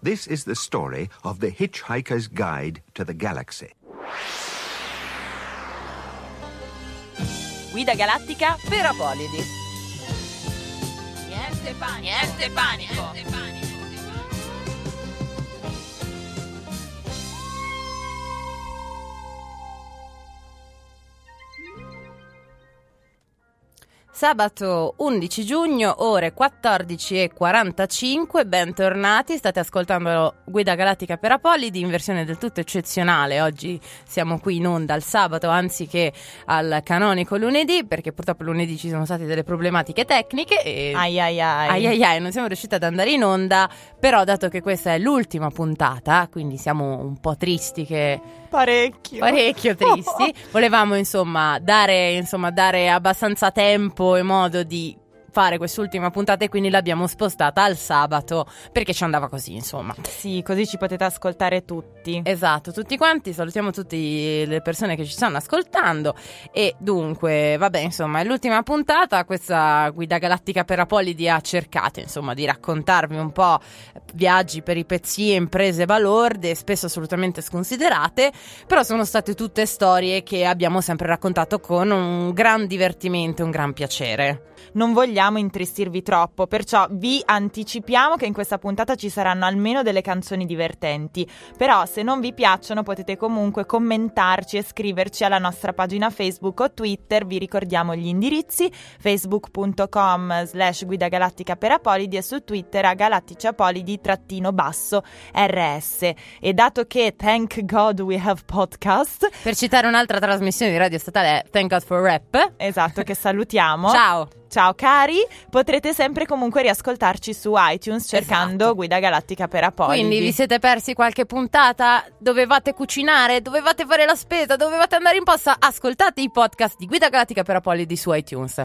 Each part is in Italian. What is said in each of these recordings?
This is the story of the Hitchhiker's Guide to the Galaxy. Guida galattica per Apolidi. Niente panico. Niente panico. Niente panico. Sabato 11 giugno, ore 14.45, bentornati, state ascoltando Guida Galattica per Apolidi in versione del tutto eccezionale, oggi siamo qui in onda al sabato anziché al canonico lunedì, perché purtroppo lunedì ci sono state delle problematiche tecniche e... Ai ai ai. Ai ai ai, non siamo riusciti ad andare in onda, però dato che questa è l'ultima puntata, quindi siamo un po' tristi che Parecchio. parecchio tristi. Volevamo insomma dare, insomma dare abbastanza tempo e modo di fare quest'ultima puntata e quindi l'abbiamo spostata al sabato perché ci andava così insomma. Sì, così ci potete ascoltare tutti. Esatto, tutti quanti, salutiamo tutte le persone che ci stanno ascoltando e dunque, vabbè, insomma, è l'ultima puntata, questa guida galattica per Apolidi ha cercato, insomma, di raccontarvi un po' viaggi, peripezie, imprese balorde, spesso assolutamente sconsiderate, però sono state tutte storie che abbiamo sempre raccontato con un gran divertimento, un gran piacere. Non vogliamo intristirvi troppo, perciò vi anticipiamo che in questa puntata ci saranno almeno delle canzoni divertenti. Però se non vi piacciono potete comunque commentarci e scriverci alla nostra pagina Facebook o Twitter. Vi ricordiamo gli indirizzi facebook.com slash guida galattica per Apolidi e su Twitter a galatticapolidi trattino basso rs. E dato che thank God we have podcast, Per citare un'altra trasmissione di radio statale, Thank God for Rap. esatto che salutiamo. Ciao! Ciao cari, potrete sempre comunque riascoltarci su iTunes cercando Esatto. Guida Galattica per Apolidi. Quindi vi siete persi qualche puntata? Dovevate cucinare? Dovevate fare la spesa? Dovevate andare in posta? Ascoltate i podcast di Guida Galattica per Apolidi su iTunes.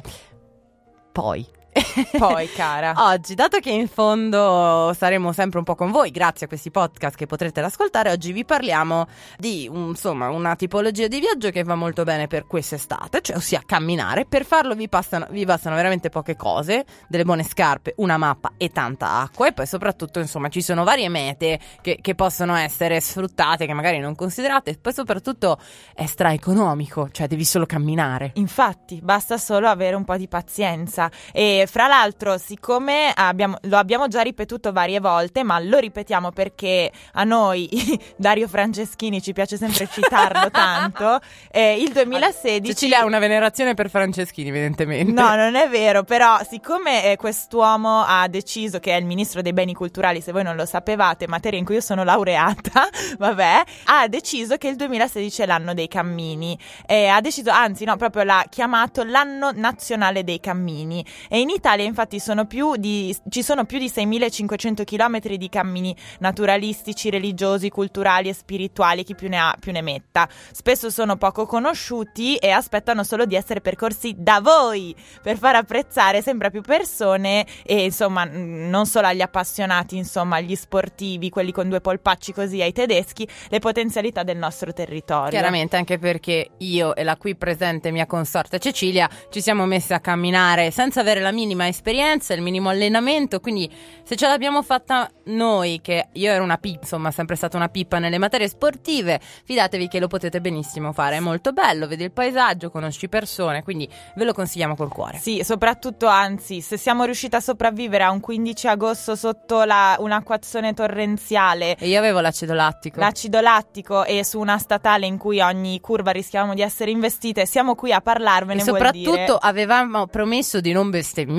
Poi. Poi, cara. Oggi, dato che in fondo saremo sempre un po' con voi, grazie a questi podcast che potrete ascoltare, oggi vi parliamo di insomma una tipologia di viaggio che va molto bene per quest'estate, cioè ossia camminare. Per farlo vi, passano- vi bastano veramente poche cose, delle buone scarpe, una mappa e tanta acqua. E poi soprattutto, insomma, ci sono varie mete che, che possono essere sfruttate, che magari non considerate. E poi soprattutto è straeconomico, cioè devi solo camminare. Infatti, basta solo avere un po' di pazienza. E fra l'altro, siccome abbiamo- lo abbiamo già ripetuto varie volte, ma lo ripetiamo perché a noi, Dario Franceschini, ci piace sempre citarlo tanto, eh, il 2016... Cecilia ha una venerazione per Franceschini, evidentemente. No, non è vero, però siccome eh, quest'uomo ha deciso che è il ministro dei beni culturali, se voi non lo sapevate, materia in cui io sono laureata, vabbè, ha deciso che il 2016 è l'anno dei cammini. E ha deciso, anzi no, proprio l'ha chiamato l'anno nazionale dei cammini. E in Italia infatti sono di, ci sono più di 6.500 chilometri di cammini naturalistici, religiosi, culturali e spirituali, chi più ne ha più ne metta. Spesso sono poco conosciuti e aspettano solo di essere percorsi da voi per far apprezzare sempre più persone e insomma non solo agli appassionati, insomma agli sportivi, quelli con due polpacci così ai tedeschi, le potenzialità del nostro territorio. Chiaramente anche perché io e la qui presente mia consorte Cecilia ci siamo messi a camminare senza avere la minima esperienza, il minimo allenamento, quindi se ce l'abbiamo fatta noi, che io ero una pippa, insomma sempre stata una pippa nelle materie sportive, fidatevi che lo potete benissimo fare, è molto bello, vedi il paesaggio, conosci persone, quindi ve lo consigliamo col cuore. Sì, soprattutto anzi, se siamo riusciti a sopravvivere a un 15 agosto sotto la- un'acquazzone torrenziale E io avevo l'acido lattico. L'acido lattico e su una statale in cui ogni curva rischiavamo di essere investite, siamo qui a parlarvene. e soprattutto avevamo promesso di non bestemmiare.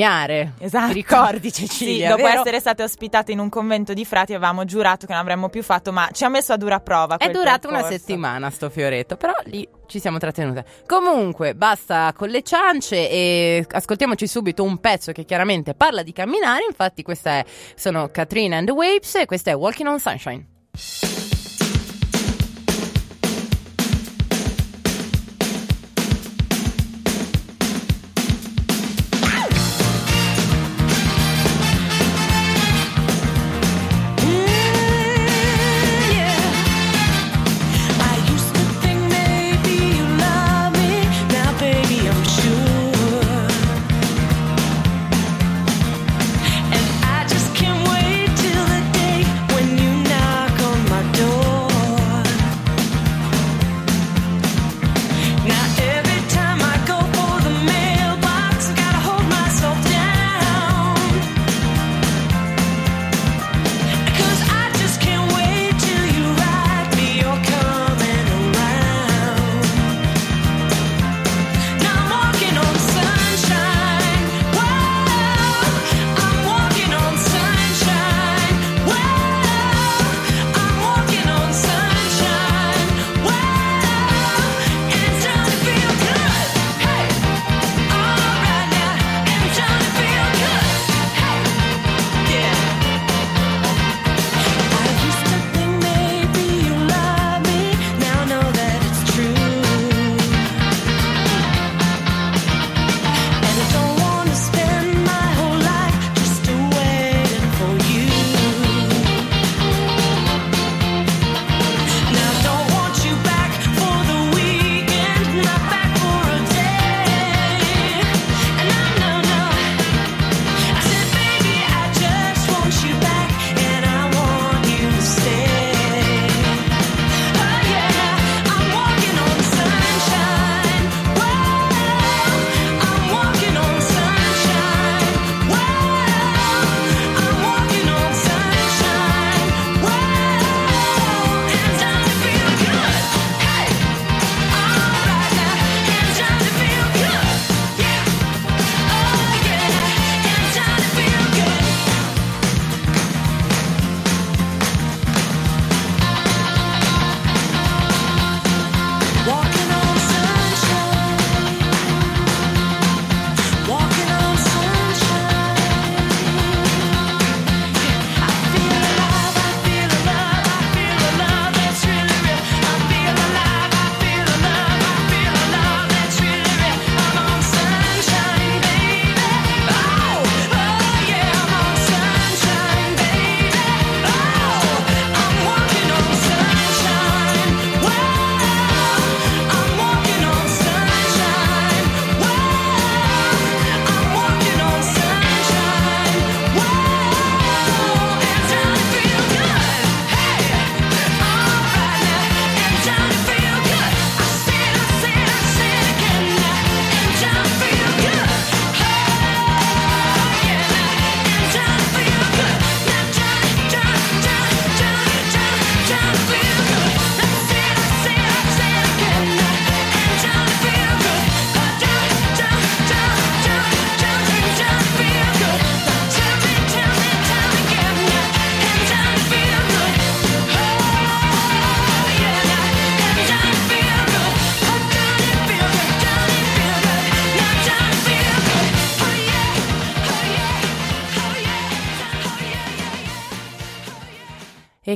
Esatto. Ti ricordi Sì, Cecilia? dopo vero? essere state ospitate in un convento di frati avevamo giurato che non avremmo più fatto, ma ci ha messo a dura prova. È quel durato una settimana sto fioretto, però lì ci siamo trattenute. Comunque, basta con le ciance e ascoltiamoci subito un pezzo che chiaramente parla di camminare. Infatti, questa è, sono Katrina and the Waves e questa è Walking on Sunshine.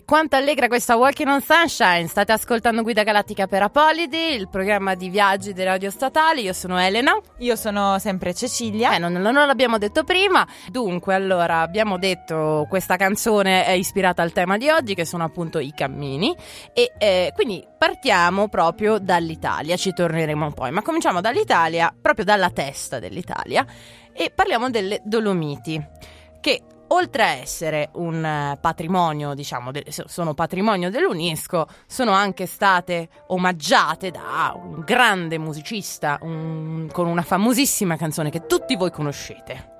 Quanto allegra questa Walking on Sunshine! State ascoltando Guida Galattica per Apolidi, il programma di viaggi delle radio statali. Io sono Elena. Io sono sempre Cecilia. Eh, non, non l'abbiamo detto prima. Dunque, allora, abbiamo detto questa canzone è ispirata al tema di oggi, che sono appunto i cammini. E eh, quindi partiamo proprio dall'Italia, ci torneremo poi, ma cominciamo dall'Italia, proprio dalla testa dell'Italia, e parliamo delle Dolomiti, che oltre a essere un eh, patrimonio, diciamo, de- sono patrimonio dell'UNESCO, sono anche state omaggiate da un grande musicista un- con una famosissima canzone che tutti voi conoscete.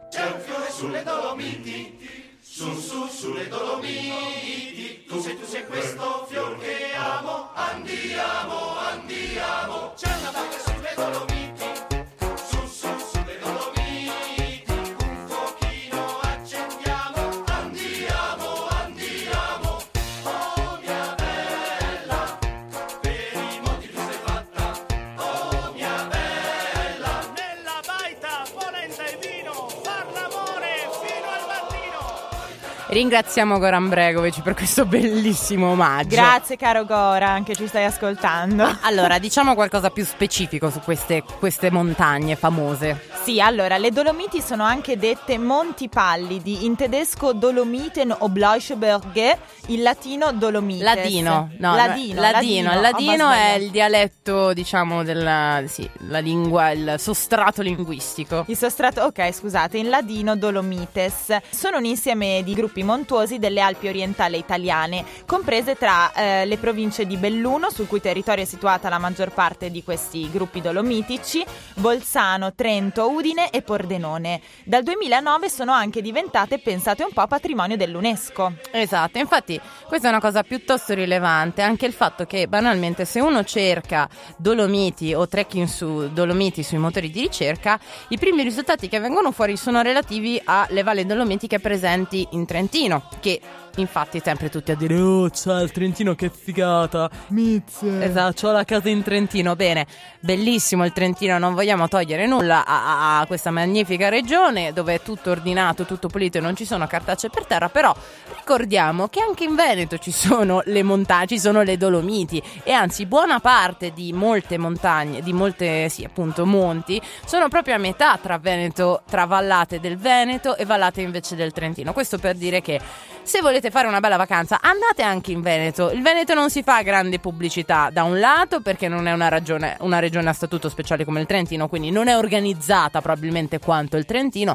Nella Ringraziamo Goran Bregovic per questo bellissimo omaggio. Grazie caro Goran che ci stai ascoltando. Allora, diciamo qualcosa più specifico su queste, queste montagne famose. Sì, allora, le Dolomiti sono anche dette Monti Pallidi, in tedesco Dolomiten o Bleichberge, in latino Dolomites. Ladino, no, ladino, ladino, il ladino oh, ma è il dialetto, diciamo, della sì, la lingua, il sostrato linguistico. Il sostrato, ok, scusate, in ladino Dolomites. Sono un insieme di gruppi montuosi delle Alpi orientali italiane, comprese tra eh, le province di Belluno, sul cui territorio è situata la maggior parte di questi gruppi dolomitici, Bolzano, Trento, Udine e Pordenone. Dal 2009 sono anche diventate, pensate un po', patrimonio dell'UNESCO. Esatto, infatti questa è una cosa piuttosto rilevante, anche il fatto che banalmente se uno cerca Dolomiti o trekking su Dolomiti sui motori di ricerca, i primi risultati che vengono fuori sono relativi alle valli dolomitiche presenti in Trentino, che infatti sempre tutti a dire "Oh, c'è il Trentino che figata". Mizze. Esatto, ho la casa in Trentino. Bene, bellissimo il Trentino, non vogliamo togliere nulla a, a- a questa magnifica regione dove è tutto ordinato, tutto pulito e non ci sono cartacee per terra, però ricordiamo che anche in Veneto ci sono le montagne, ci sono le Dolomiti e anzi buona parte di molte montagne, di molte sì, appunto monti, sono proprio a metà tra Veneto, tra vallate del Veneto e vallate invece del Trentino. Questo per dire che se volete fare una bella vacanza, andate anche in Veneto. Il Veneto non si fa grande pubblicità da un lato perché non è una, ragione- una regione a statuto speciale come il Trentino, quindi non è organizzata probabilmente quanto il Trentino.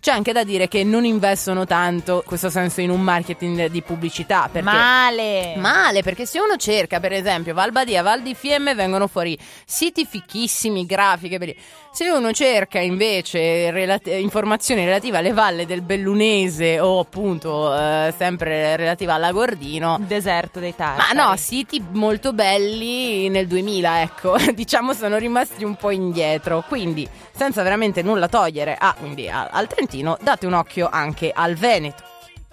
C'è anche da dire che non investono tanto, in questo senso, in un marketing di pubblicità. Perché Male! Male, perché se uno cerca, per esempio, Val Badia, Val di Fiemme, vengono fuori siti fichissimi, grafiche. belli- Se uno cerca invece relati- informazioni relative alle valle del Bellunese o appunto eh, sempre relativa alla Gordino. Deserto dei Ma Tartari. no, siti molto belli nel 2000, ecco, diciamo sono rimasti un po' indietro, quindi senza veramente nulla togliere a- quindi a- al Trentino, date un occhio anche al Veneto.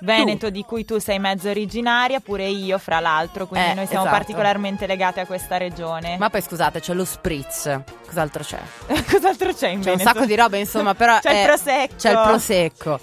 Veneto di cui tu sei mezzo originaria, pure io fra l'altro, quindi Eh, noi siamo esatto. particolarmente legate a questa regione. Ma poi scusate, c'è lo spritz, cos'altro c'è? cos'altro c'è in C'è un Veneto? sacco di roba, insomma, però. C'è il eh, prosecco. C'è il prosecco.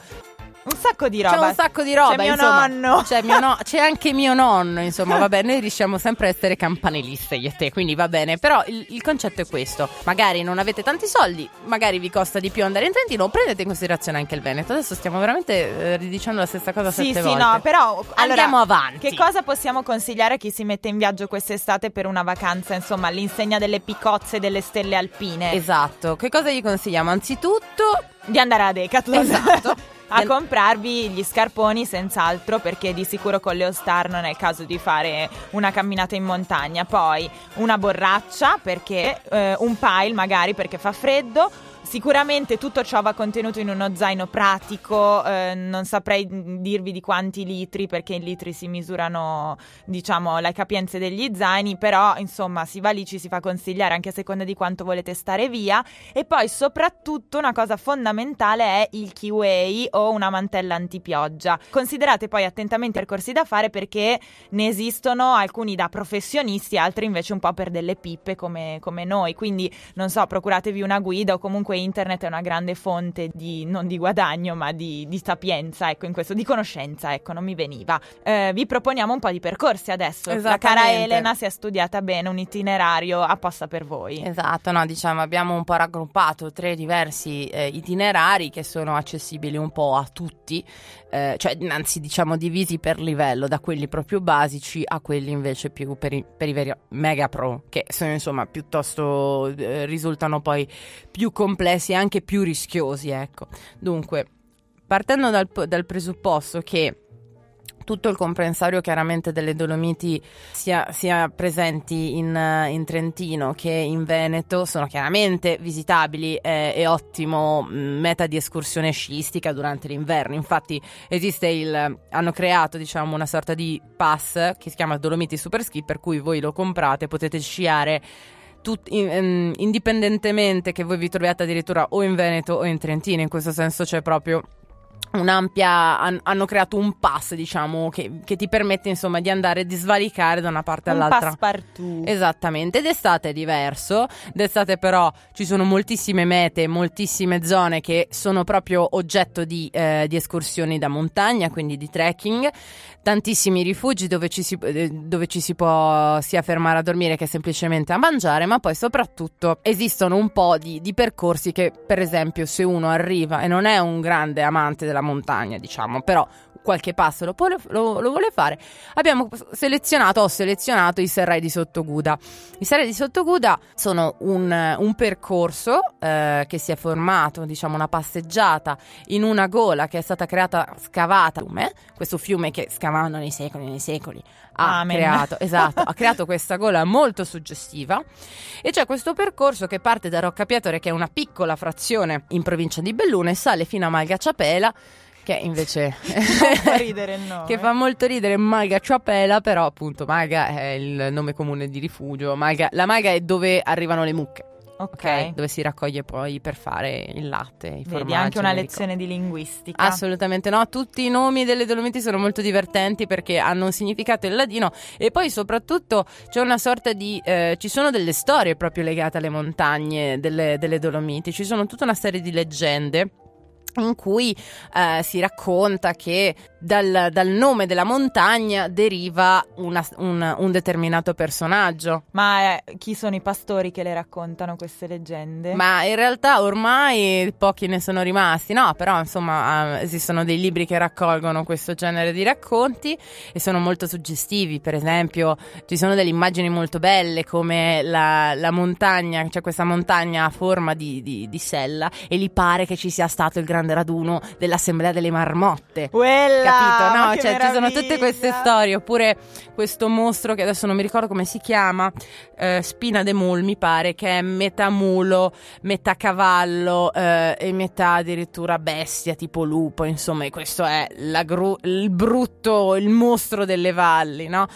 Un sacco di roba. C'è un sacco di roba. C'è mio insomma. nonno. C'è, mio no- c'è anche mio nonno, insomma, vabbè, noi riusciamo sempre a essere campaniliste io e te, quindi va bene. Però il, il concetto è questo: magari non avete tanti soldi, magari vi costa di più andare in Trentino, prendete in considerazione anche il Veneto. Adesso stiamo veramente eh, ridicendo la stessa cosa Sì, sette sì, volte. no, però allora, Andiamo avanti. Che cosa possiamo consigliare a chi si mette in viaggio quest'estate per una vacanza, insomma, all'insegna delle picozze delle stelle alpine? Esatto, che cosa gli consigliamo? Anzitutto, Di andare a Decathlon. Esatto. A comprarvi gli scarponi senz'altro perché di sicuro con le All Star non è il caso di fare una camminata in montagna. Poi una borraccia perché eh, un pile magari perché fa freddo. Sicuramente tutto ciò va contenuto in uno zaino pratico, eh, non saprei dirvi di quanti litri perché in litri si misurano diciamo le capienze degli zaini, però insomma si va lì, ci si fa consigliare anche a seconda di quanto volete stare via e poi soprattutto una cosa fondamentale è il keyway o una mantella antipioggia. Considerate poi attentamente i percorsi da fare perché ne esistono alcuni da professionisti, altri invece un po' per delle pippe come, come noi, quindi non so, procuratevi una guida o comunque internet è una grande fonte di, non di guadagno, ma di, di sapienza, ecco, in questo, di conoscenza, ecco, non mi veniva. Eh, vi proponiamo un po' di percorsi adesso. La cara. Elena si è studiata bene un itinerario apposta per voi. Esatto, no, diciamo abbiamo un po' raggruppato tre diversi eh, itinerari che sono accessibili un po' a tutti, eh, cioè anzi diciamo divisi per livello, da quelli proprio basici a quelli invece più per i, per i veri mega pro, che sono insomma piuttosto eh, risultano poi più complessi e anche più rischiosi, ecco. Dunque, partendo dal, dal presupposto che tutto il comprensorio chiaramente delle Dolomiti sia, sia presenti in, in Trentino che in Veneto sono chiaramente visitabili eh, e ottimo mh, meta di escursione sciistica durante l'inverno. Infatti esiste il hanno creato diciamo una sorta di pass che si chiama Dolomiti Super Ski per cui voi lo comprate potete sciare tut- ehm, indipendentemente che voi vi troviate addirittura o in Veneto o in Trentino. In questo senso c'è proprio un'ampia han- hanno creato un pass diciamo che, che ti permette insomma di andare di svalicare da una parte Un all'altra. passepartout. Esattamente, d'estate è diverso, d'estate però ci sono moltissime mete, moltissime zone che sono proprio oggetto di, eh, di escursioni da montagna, quindi di trekking, tantissimi rifugi dove ci, si, eh, dove ci si può sia fermare a dormire che semplicemente a mangiare, ma poi soprattutto esistono un po' di, di percorsi che per esempio se uno arriva e non è un grande amante della montagna, diciamo, però qualche passo lo, può- lo- lo vuole fare, abbiamo selezionato, ho selezionato i serrai di Sottoguda. I serrai di Sottoguda sono un, un percorso eh, che si è formato, diciamo, una passeggiata in una gola che è stata creata scavata, questo fiume che scavando nei secoli e nei secoli ha Amen. creato, esatto, ha creato questa gola molto suggestiva e c'è questo percorso che parte da Roccapiatore che è una piccola frazione in provincia di Belluno e sale fino a Malgacciapela che invece fa ridere che fa molto ridere Malga Ciapela però appunto Malga è il nome comune di rifugio. Malga- la Malga è dove arrivano le mucche Ok. ok? Dove si raccoglie poi per fare il latte i Vedi, formaggi anche una le lezione di linguistica. Assolutamente no, tutti i nomi delle Dolomiti sono molto divertenti perché hanno un significato in ladino. E poi soprattutto c'è una sorta di... eh, ci sono delle storie proprio legate alle montagne delle, delle Dolomiti, ci sono tutta una serie di leggende in cui eh, si racconta che dal, dal nome della montagna deriva una- un, un determinato personaggio. Ma eh, chi sono i pastori che le raccontano queste leggende? Ma in realtà ormai pochi ne sono rimasti, no, però insomma eh, esistono dei libri che raccolgono questo genere di racconti e sono molto suggestivi, per esempio ci sono delle immagini molto belle come la, la montagna, c'è questa montagna a forma di, di- di sella e gli pare che ci sia stato il grande raduno dell'assemblea delle marmotte. Quella! Capito? No, cioè ci sono tutte queste meraviglia! storie. Oppure questo mostro che adesso non mi ricordo come si chiama, eh, Spina de Mul, mi pare, che è metà mulo, metà cavallo eh, e metà addirittura bestia, tipo lupo. Insomma, e questo è la gru- il brutto, il mostro delle valli, no?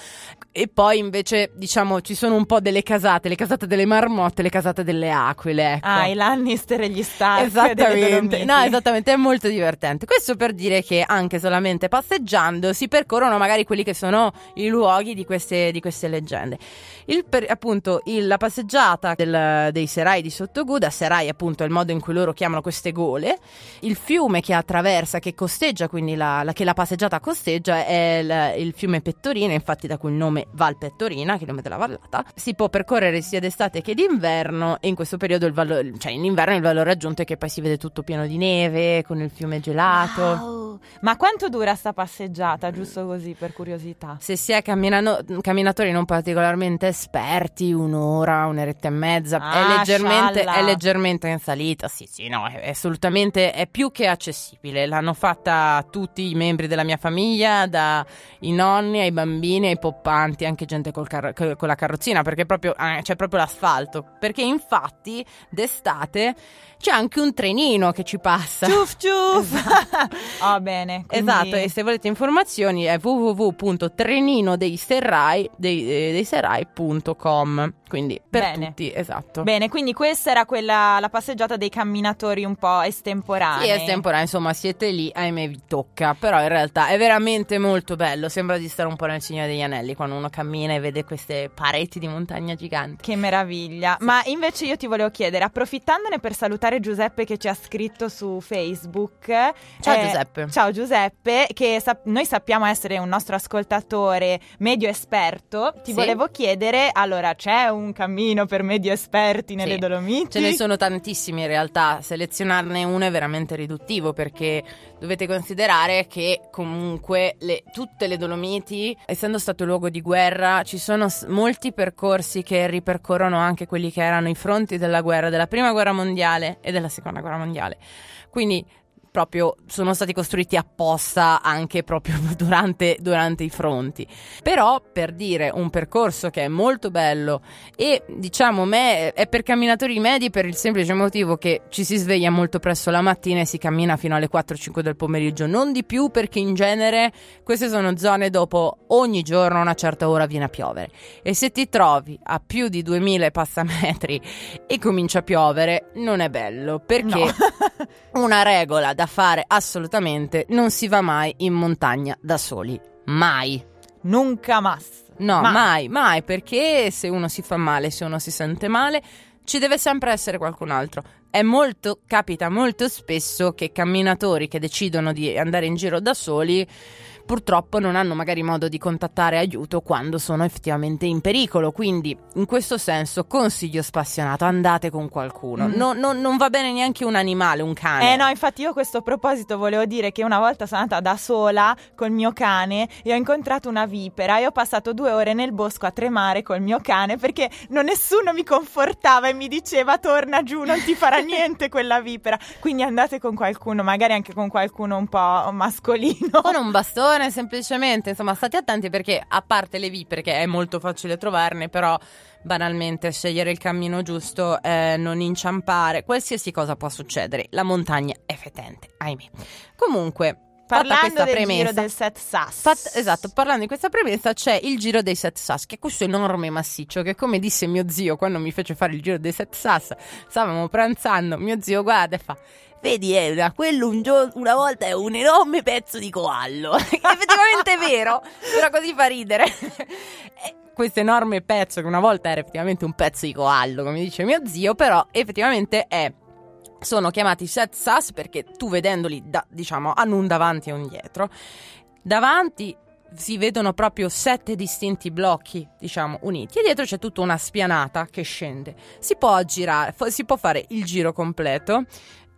E poi invece, diciamo, ci sono un po' delle casate, le casate delle marmotte, le casate delle aquile, ecco. Ah, i Lannister e gli Stark Esattamente, no, esattamente, è molto divertente. Questo per dire che anche solamente passeggiando si percorrono magari quelli che sono i luoghi di queste, di queste leggende. Il per- appunto, il- la passeggiata del- dei serai di Sottoguda, serai appunto è il modo in cui loro chiamano queste gole, il fiume che attraversa, che costeggia, quindi la, la- che la passeggiata costeggia è il, il fiume Pettorina, infatti da cui il nome Val Pettorina, che è il nome della vallata. Si può percorrere sia d'estate che d'inverno e in questo periodo il valore, cioè in inverno il valore aggiunto è che poi si vede tutto pieno di neve, con il fiume gelato. Wow. Ma quanto dura sta passeggiata, giusto così per curiosità? Se si è camminano- camminatori non particolarmente esperti, un'ora, un'oretta e mezza, Ah, è, leggermente, è leggermente in salita. Sì, sì, no, è, è assolutamente è più che accessibile. L'hanno fatta tutti i membri della mia famiglia, dai nonni ai bambini ai poppanti, anche gente col car- co- con la carrozzina, perché proprio, eh, c'è proprio l'asfalto. Perché infatti d'estate c'è anche un trenino che ci passa. Ciuf ciuf! oh, bene. quindi- Esatto, e se volete informazioni è www.treninodeiserrai dei, eh. Quindi per Bene. tutti, esatto. Bene, quindi questa era quella la passeggiata dei camminatori un po' estemporanei. Sì, è temporaneo, insomma, siete lì, ahimè vi tocca, però in realtà è veramente molto bello, sembra di stare un po' nel Signore degli Anelli quando uno cammina e vede queste pareti di montagna giganti. Che meraviglia. Ma invece io ti volevo chiedere, approfittandone per salutare Giuseppe che ci ha scritto su Facebook. eh, Ciao, Giuseppe. Ciao Giuseppe, che sap- noi sappiamo essere un nostro ascoltatore medio esperto. Ti Sì. volevo chiedere, allora c'è un cammino per medio esperti nelle Sì. Dolomiti? Ce ne sono tantissimi in realtà, selezionarne uno è veramente riduttivo perché dovete considerare che comunque le- tutte le Dolomiti, essendo stato luogo di guerra, ci sono molti percorsi che ripercorrono anche quelli che erano i fronti della guerra, della prima guerra mondiale e della seconda guerra mondiale. Quindi proprio sono stati costruiti apposta anche proprio durante, durante i fronti. Però per dire un percorso che è molto bello e diciamo me è per camminatori medi per il semplice motivo che ci si sveglia molto presto la mattina e si cammina fino alle 4-5 del pomeriggio, non di più perché in genere queste sono zone dopo ogni giorno a una certa ora viene a piovere. E se ti trovi a più di 2000 passametri e comincia a piovere non è bello perché una regola da fare assolutamente non si va mai in montagna da soli, mai. Nunca más. No, Ma- mai, mai, perché se uno si fa male, se uno si sente male, ci deve sempre essere qualcun altro. È molto, capita molto spesso che camminatori che decidono di andare in giro da soli purtroppo non hanno magari modo di contattare aiuto quando sono effettivamente in pericolo. Quindi, in questo senso, consiglio spassionato: andate con qualcuno. Mm. No- no- non va bene neanche un animale, un cane. Eh no, infatti io a questo proposito volevo dire che una volta sono andata da sola col mio cane e ho incontrato una vipera e ho passato due ore nel bosco a tremare col mio cane perché non nessuno mi confortava e mi diceva torna giù, non ti farà niente quella vipera. Quindi andate con qualcuno, magari anche con qualcuno un po' mascolino. Con un bastone semplicemente, insomma state attenti perché a parte le vipere che è molto facile trovarne, però banalmente scegliere il cammino giusto, eh, non inciampare, qualsiasi cosa può succedere, la montagna è fetente, ahimè. Comunque, Parlando del premessa, giro del set sass. Fat- esatto, parlando di questa premessa c'è il giro dei set sass, che è questo enorme massiccio che come disse mio zio quando mi fece fare il giro dei set sass, stavamo pranzando, mio zio guarda e fa... Vedi Elena, quello un gio- una volta è un enorme pezzo di coallo. effettivamente è vero, però così fa ridere. E questo enorme pezzo, che una volta era effettivamente un pezzo di coallo, come dice mio zio, però effettivamente è sono chiamati set sass perché tu vedendoli, da- diciamo, hanno un davanti e un dietro. Davanti si vedono proprio sette distinti blocchi, diciamo, uniti e dietro c'è tutta una spianata che scende. Si può girare, fa- si può fare il giro completo.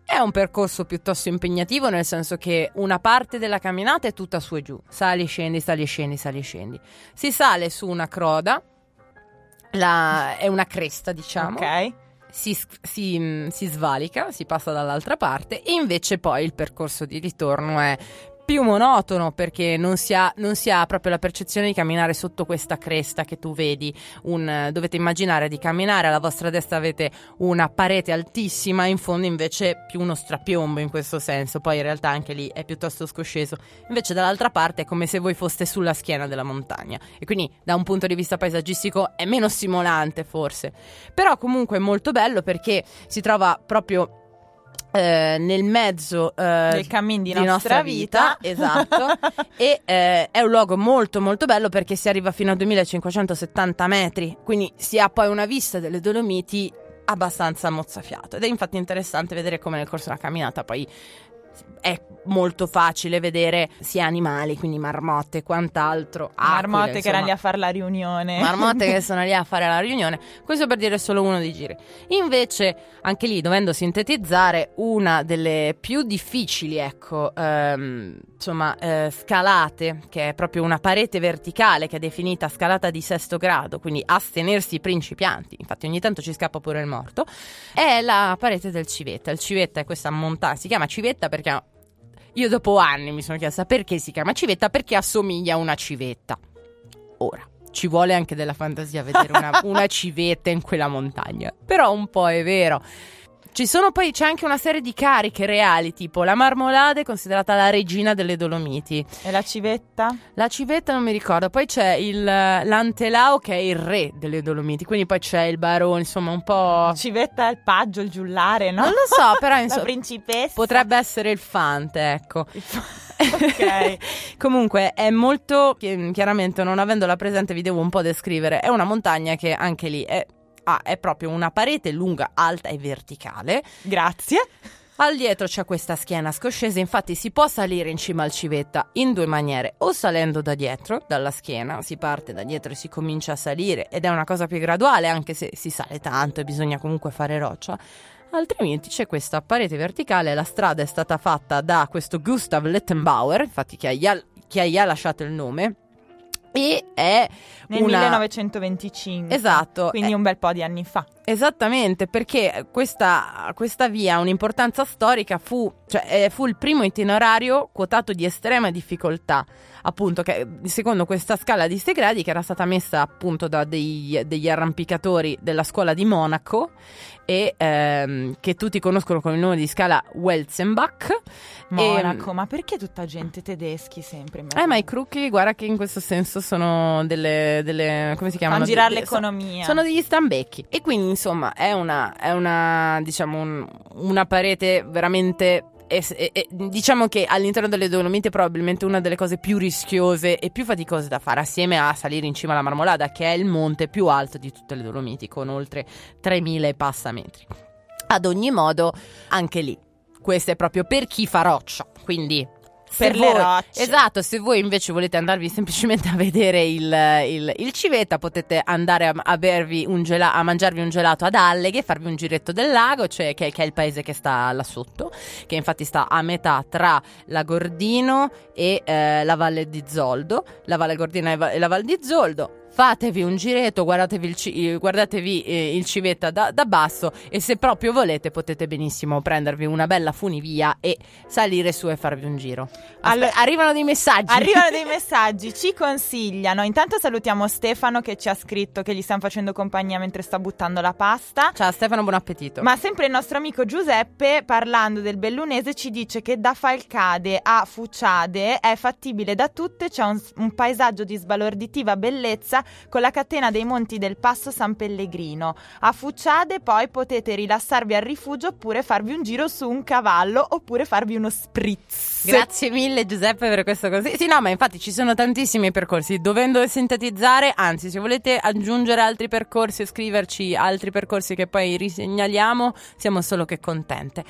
È un percorso piuttosto impegnativo nel senso che una parte della camminata è tutta su e giù, sali, scendi, sali, scendi, sali, scendi. Si sale su una croda, la- è una cresta, diciamo Ok. si, si- mh, si svalica, si passa dall'altra parte e invece poi il percorso di ritorno è più monotono perché non si, ha, non si ha proprio la percezione di camminare sotto questa cresta che tu vedi. Un- dovete immaginare di camminare, alla vostra destra avete una parete altissima, in fondo invece più uno strapiombo in questo senso, poi in realtà anche lì è piuttosto scosceso. Invece dall'altra parte è come se voi foste sulla schiena della montagna e quindi da un punto di vista paesaggistico è meno stimolante forse. Però comunque è molto bello perché si trova proprio eh, nel mezzo eh, Del cammin di nostra vita. esatto. e eh, è un luogo molto molto bello perché si arriva fino a 2570 metri, quindi si ha poi una vista delle Dolomiti abbastanza mozzafiato ed è infatti interessante vedere come nel corso della camminata poi è molto facile vedere sia animali, quindi marmotte e quant'altro. aquile, Marmotte che erano lì insomma. a fare la riunione. Marmotte che sono lì a fare la riunione. Questo per dire solo uno dei giri. Invece, anche lì, dovendo sintetizzare, una delle più difficili, ecco, ehm, insomma, eh, scalate, che è proprio una parete verticale che è definita scalata di sesto grado, quindi astenersi i principianti, infatti ogni tanto ci scappa pure il morto, è la parete del Civetta. Il Civetta è questa montagna, si chiama Civetta perché io dopo anni mi sono chiesta perché si chiama civetta, perché assomiglia a una civetta. Ora, ci vuole anche della fantasia vedere una, una civetta in quella montagna, però un po' è vero. Ci sono poi, c'è anche una serie di cariche reali, tipo la marmolada è considerata la regina delle Dolomiti. E la civetta? La civetta non mi ricordo, poi c'è il, l'antelao che è il re delle Dolomiti, quindi poi c'è il barone, insomma un po'... Civetta è il paggio, il giullare, no? Non lo so, però la insomma, principessa. potrebbe essere il fante, ecco. ok. Comunque è molto, chi- chiaramente non avendola presente vi devo un po' descrivere, è una montagna che anche lì è, ah, è proprio una parete lunga, alta e verticale. Grazie. Al dietro c'è questa schiena scoscesa, infatti si può salire in cima al civetta in due maniere, o salendo da dietro, dalla schiena, si parte da dietro e si comincia a salire ed è una cosa più graduale anche se si sale tanto e bisogna comunque fare roccia. Altrimenti c'è questa parete verticale, la strada è stata fatta da questo Gustav Lettenbauer, infatti che gli ha, che gli ha lasciato il nome, e è Nel una... 1925. Esatto, Quindi è- un bel po' di anni fa. Esattamente, perché questa, questa via ha un'importanza storica, fu, cioè, eh, fu il primo itinerario quotato di estrema difficoltà, appunto, che, secondo questa scala di 6 gradi che era stata messa appunto da dei- degli arrampicatori della scuola di Monaco e ehm, che tutti conoscono con il nome di scala Welzenbach. Monaco, ma perché tutta gente tedeschi sempre? in? Eh, ma i crocchi, guarda che in questo senso sono delle, delle come si chiamano? Fanno girare l'economia. Sono degli stambecchi. E quindi, insomma, è una, è una diciamo, un- una parete veramente. e- e- diciamo che all'interno delle Dolomiti è probabilmente una delle cose più rischiose e più faticose da fare, assieme a salire in cima alla Marmolada, che è il monte più alto di tutte le Dolomiti, con oltre 3000 e passa metri. Ad ogni modo, anche lì, questo è proprio per chi fa roccia. Quindi. Se Per le voi- rocce. Esatto, se voi invece volete andarvi semplicemente a vedere il, il- il civetta, potete andare a, a gela- a mangiarvi un gelato ad Alleghe, farvi un giretto del lago, cioè che, che è il paese che sta là sotto, che infatti sta a metà tra la Gordino e eh, la Valle di Zoldo, la Valle Gordina e, Va- e la Valle di Zoldo. Fatevi un giretto, guardatevi il, ci- eh, guardatevi, eh, il civetta da, da basso e se proprio volete potete benissimo prendervi una bella funivia e salire su e farvi un giro. Allora- arrivano dei messaggi. Arrivano dei messaggi, ci consigliano. Intanto salutiamo Stefano che ci ha scritto che gli stiamo facendo compagnia mentre sta buttando la pasta. Ciao Stefano, buon appetito. Ma sempre il nostro amico Giuseppe, parlando del Bellunese, ci dice che da Falcade a Fuciade è fattibile da tutte, c'è un, un paesaggio di sbalorditiva bellezza con la catena dei monti del Passo San Pellegrino. A Fuciade poi potete rilassarvi al rifugio oppure farvi un giro su un cavallo oppure farvi uno spritz. Grazie mille Giuseppe per questo così. Sì, no, ma infatti ci sono tantissimi percorsi. Dovendo sintetizzare, anzi, se volete aggiungere altri percorsi o scriverci altri percorsi che poi risegnaliamo, siamo solo che contente.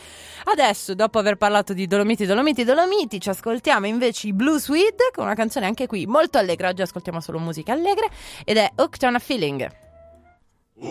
Adesso, dopo aver parlato di Dolomiti, Dolomiti, Dolomiti, ci ascoltiamo invece i Blue Swede con una canzone anche qui molto allegra. Oggi ascoltiamo solo musica allegre ed è Hooked on a Feeling. I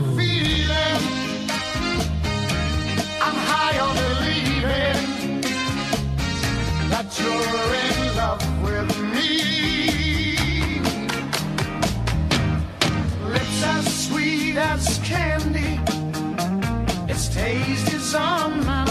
candy. Its taste is on my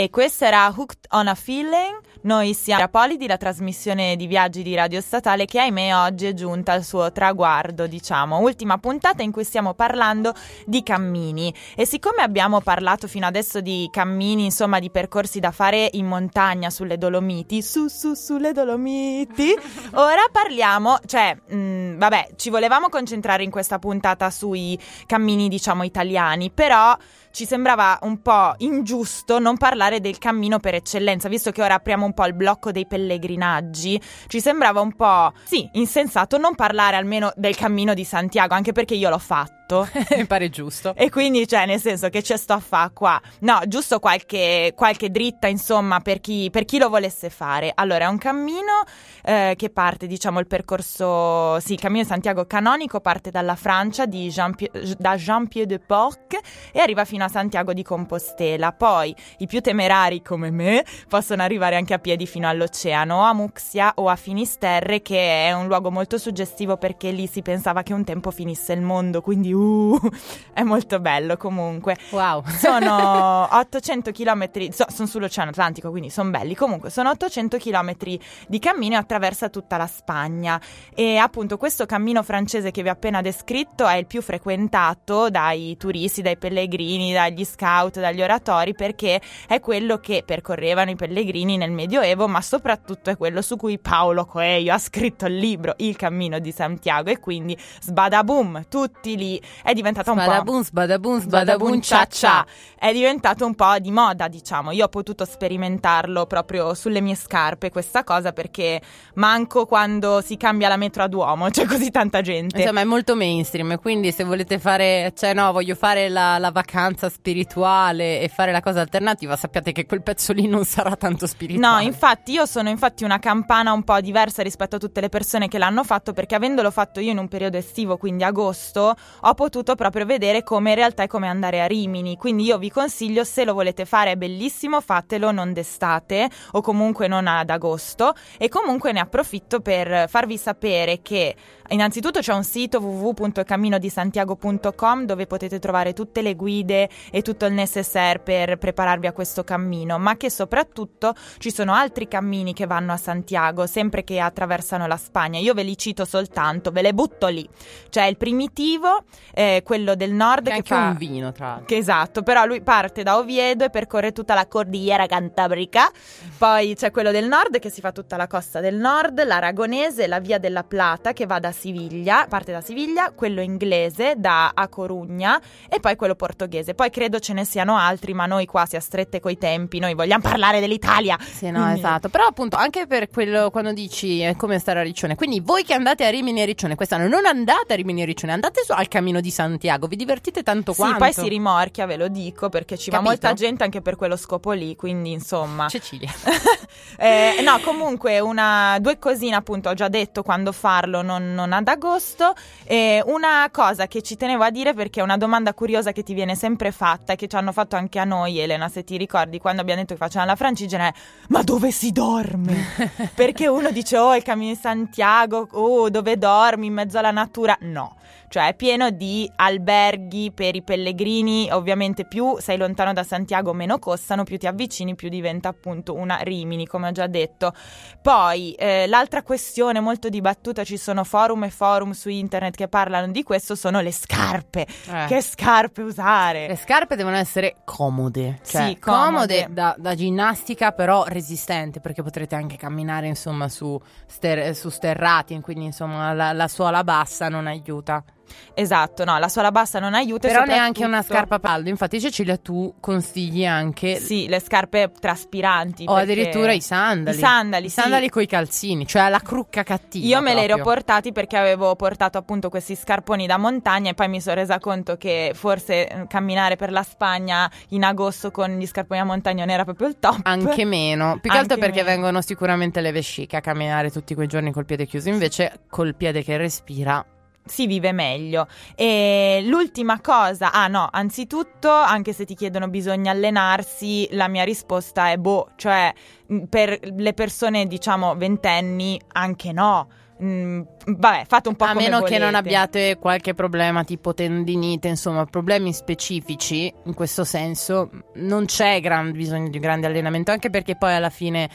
E questo era Hooked on a Feeling. Noi siamo a Polidi, la trasmissione di viaggi di Radio Statale che ahimè oggi è giunta al suo traguardo, diciamo. Ultima puntata in cui stiamo parlando di cammini. E siccome abbiamo parlato fino adesso di cammini, insomma, di percorsi da fare in montagna sulle Dolomiti, su su sulle Dolomiti, ora parliamo, cioè, mh, vabbè, ci volevamo concentrare in questa puntata sui cammini, diciamo, italiani, però ci sembrava un po' ingiusto non parlare del cammino per eccellenza, visto che ora apriamo un po' il blocco dei pellegrinaggi, ci sembrava un po', sì, insensato non parlare almeno del cammino di Santiago, anche perché io l'ho fatto. Mi pare giusto. E quindi, cioè, nel senso che c'è sto a fa qua. No, giusto qualche, qualche dritta, insomma, per chi, per chi lo volesse fare. Allora, è un cammino eh, che parte, diciamo, il percorso, sì, il cammino di Santiago canonico parte dalla Francia, di Jean da Jean-Pied-de-Port e arriva fino a Santiago di Compostela. Poi, i più temerari come me possono arrivare anche a piedi fino all'oceano, o a Muxia o a Finisterre, che è un luogo molto suggestivo perché lì si pensava che un tempo finisse il mondo, quindi uh, è molto bello comunque. Wow. Sono 800 km, sono sull'Oceano Atlantico, quindi sono belli. Comunque, sono 800 km di cammino e attraversa tutta la Spagna. E appunto, questo cammino francese che vi ho appena descritto è il più frequentato dai turisti, dai pellegrini, dagli scout, dagli oratori, perché è quello che percorrevano i pellegrini nel Medioevo, ma soprattutto è quello su cui Paolo Coelho ha scritto il libro Il cammino di Santiago. E quindi, sbadaboom, tutti lì. È diventata un po'. Sbadabun, sbadabun, sbadabun, cia cia. È diventato un po' di moda, diciamo. Io ho potuto sperimentarlo proprio sulle mie scarpe questa cosa perché manco quando si cambia la metro a Duomo, c'è così tanta gente. Insomma, è molto mainstream, quindi se volete fare, cioè no, voglio fare la, la vacanza spirituale e fare la cosa alternativa, sappiate che quel pezzo lì non sarà tanto spirituale. No, infatti io sono infatti una campana un po' diversa rispetto a tutte le persone che l'hanno fatto perché avendolo fatto io in un periodo estivo, quindi agosto, ho potuto proprio vedere come in realtà è come andare a Rimini. Quindi io vi consiglio se lo volete fare è bellissimo, fatelo non d'estate o comunque non ad agosto e comunque ne approfitto per farvi sapere che Innanzitutto c'è un sito www.camminodisantiago.com dove potete trovare tutte le guide e tutto il necessaire per prepararvi a questo cammino, ma che soprattutto ci sono altri cammini che vanno a Santiago, sempre che attraversano la Spagna. Io ve li cito soltanto, ve le butto lì. C'è il primitivo, eh, quello del nord Che che, fa un vino, tra l'altro. che esatto, però lui parte da Oviedo e percorre tutta la cordigliera cantabrica. Poi c'è quello del nord che si fa tutta la costa del nord, l'aragonese, la via della Plata che va da Siviglia, parte da Siviglia, quello inglese da A Corugna e poi quello portoghese. Poi credo ce ne siano altri, ma noi qua si strette coi tempi, noi vogliamo parlare dell'Italia. Sì, no, Quindi- esatto. Però appunto anche per quello quando dici è come stare a Riccione. Quindi voi che andate a Rimini e Riccione quest'anno non andate a Rimini e Riccione, andate su al Cammino di Santiago, vi divertite tanto Sì, quanto. poi si rimorchia, ve lo dico, perché ci va Capito? molta gente anche per quello scopo lì, quindi insomma. Cecilia. Eh, no, comunque una, due cosine appunto ho già detto quando farlo, non, non ad agosto. Eh, una cosa che ci tenevo a dire perché è una domanda curiosa che ti viene sempre fatta e che ci hanno fatto anche a noi, Elena, se ti ricordi, quando abbiamo detto che facevamo la francigena è ma dove si dorme? perché uno dice oh il cammino di Santiago, oh dove dormi in mezzo alla natura? No. Cioè è pieno di alberghi per i pellegrini, ovviamente più sei lontano da Santiago meno costano, più ti avvicini, più diventa appunto una Rimini, come ho già detto. Poi eh, l'altra questione molto dibattuta, ci sono forum e forum su internet che parlano di questo, sono le scarpe. Eh. Che scarpe usare? Le scarpe devono essere comode, cioè Sì, comode. da, da ginnastica però resistente perché potrete anche camminare insomma su, ster- su sterrati, quindi insomma la, la suola bassa non aiuta. Esatto, no, la suola bassa non aiuta. Però neanche soprattutto- una scarpa paldo. Infatti, Cecilia, tu consigli anche. Sì, le scarpe traspiranti. O perché- addirittura i sandali. I sandali, I sì. sandali coi calzini, cioè la crucca cattiva. Io me li ero proprio. portati perché avevo portato appunto questi scarponi da montagna e poi mi sono resa conto che forse eh, camminare per la Spagna in agosto con gli scarponi da montagna non era proprio il top. Anche meno, più che altro perché meno. vengono sicuramente le vesciche a camminare tutti quei giorni col piede chiuso, invece col piede che respira. Si vive meglio. E l'ultima cosa, ah no, anzitutto, anche se ti chiedono bisogna allenarsi, la mia risposta è boh, cioè mh, per le persone diciamo ventenni anche no. Mm, vabbè, fate un po' a come meno che non volete. abbiate qualche problema tipo tendinite, insomma, problemi specifici, in questo senso non c'è gran bisogno di grande allenamento, anche perché poi alla fine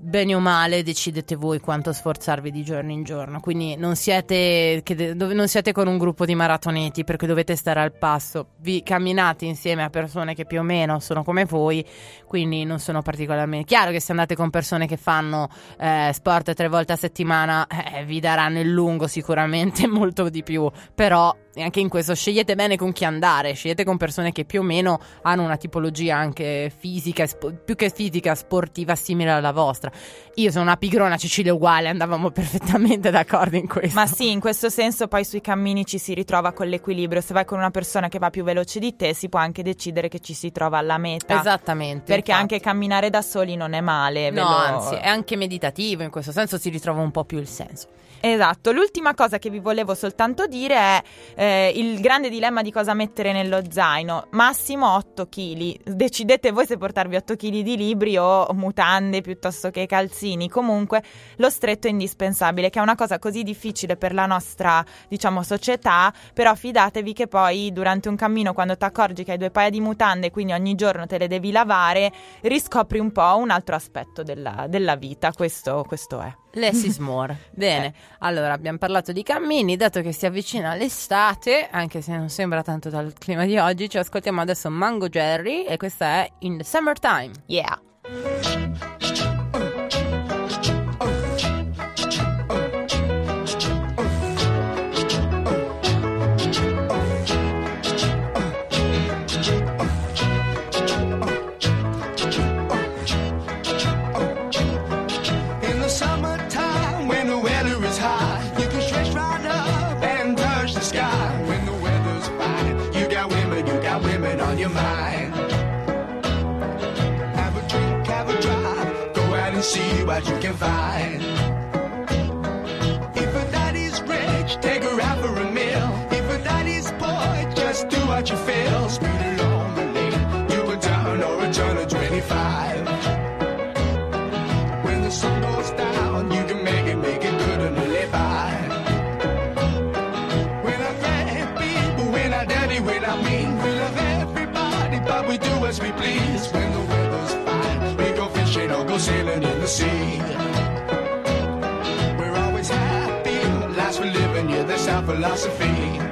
bene o male decidete voi quanto sforzarvi di giorno in giorno, quindi non siete, de- non siete con un gruppo di maratoneti perché dovete stare al passo, vi camminate insieme a persone che più o meno sono come voi, quindi non sono particolarmente chiaro che se andate con persone che fanno eh, sport tre volte a settimana eh, vi daranno il lungo sicuramente molto di più, però anche in questo scegliete bene con chi andare, scegliete con persone che più o meno hanno una tipologia anche fisica, e spo- più che fisica, sportiva simile alla vostra. Io sono una pigrona, Cecilia uguale, andavamo perfettamente d'accordo in questo. Ma sì, in questo senso poi sui cammini ci si ritrova con l'equilibrio. Se vai con una persona che va più veloce di te, si può anche decidere che ci si trova alla meta. Esattamente. Perché infatti. anche camminare da soli non è male. No, lo- anzi, è anche meditativo, in questo senso si ritrova un po' più il senso. Esatto, l'ultima cosa che vi volevo soltanto dire è eh, il grande dilemma di cosa mettere nello zaino. Massimo 8 kg. Decidete voi se portarvi 8 kg di libri o mutande piuttosto che calzini. Comunque lo stretto è indispensabile, che è una cosa così difficile per la nostra, diciamo, società, però fidatevi che poi durante un cammino quando ti accorgi che hai due paia di mutande, quindi ogni giorno te le devi lavare, riscopri un po' un altro aspetto della, della vita. Questo, questo è. Less is more. Bene, allora abbiamo parlato di cammini, dato che si avvicina l'estate, anche se non sembra tanto dal clima di oggi, ci ascoltiamo adesso Mango Jerry e questa è In the Summertime. Yeah. What you can find. If a daddy's rich, take her out for a meal. If a daddy's poor, just do what you feel. Speed along the lane, you a turn or a turn of 25. When the sun goes down, you can make it, make it good and live by. Not bad people, we're not dirty, we're not mean. We love everybody, but we do as we please. We're always happy, lives we're living, yeah, that's our philosophy.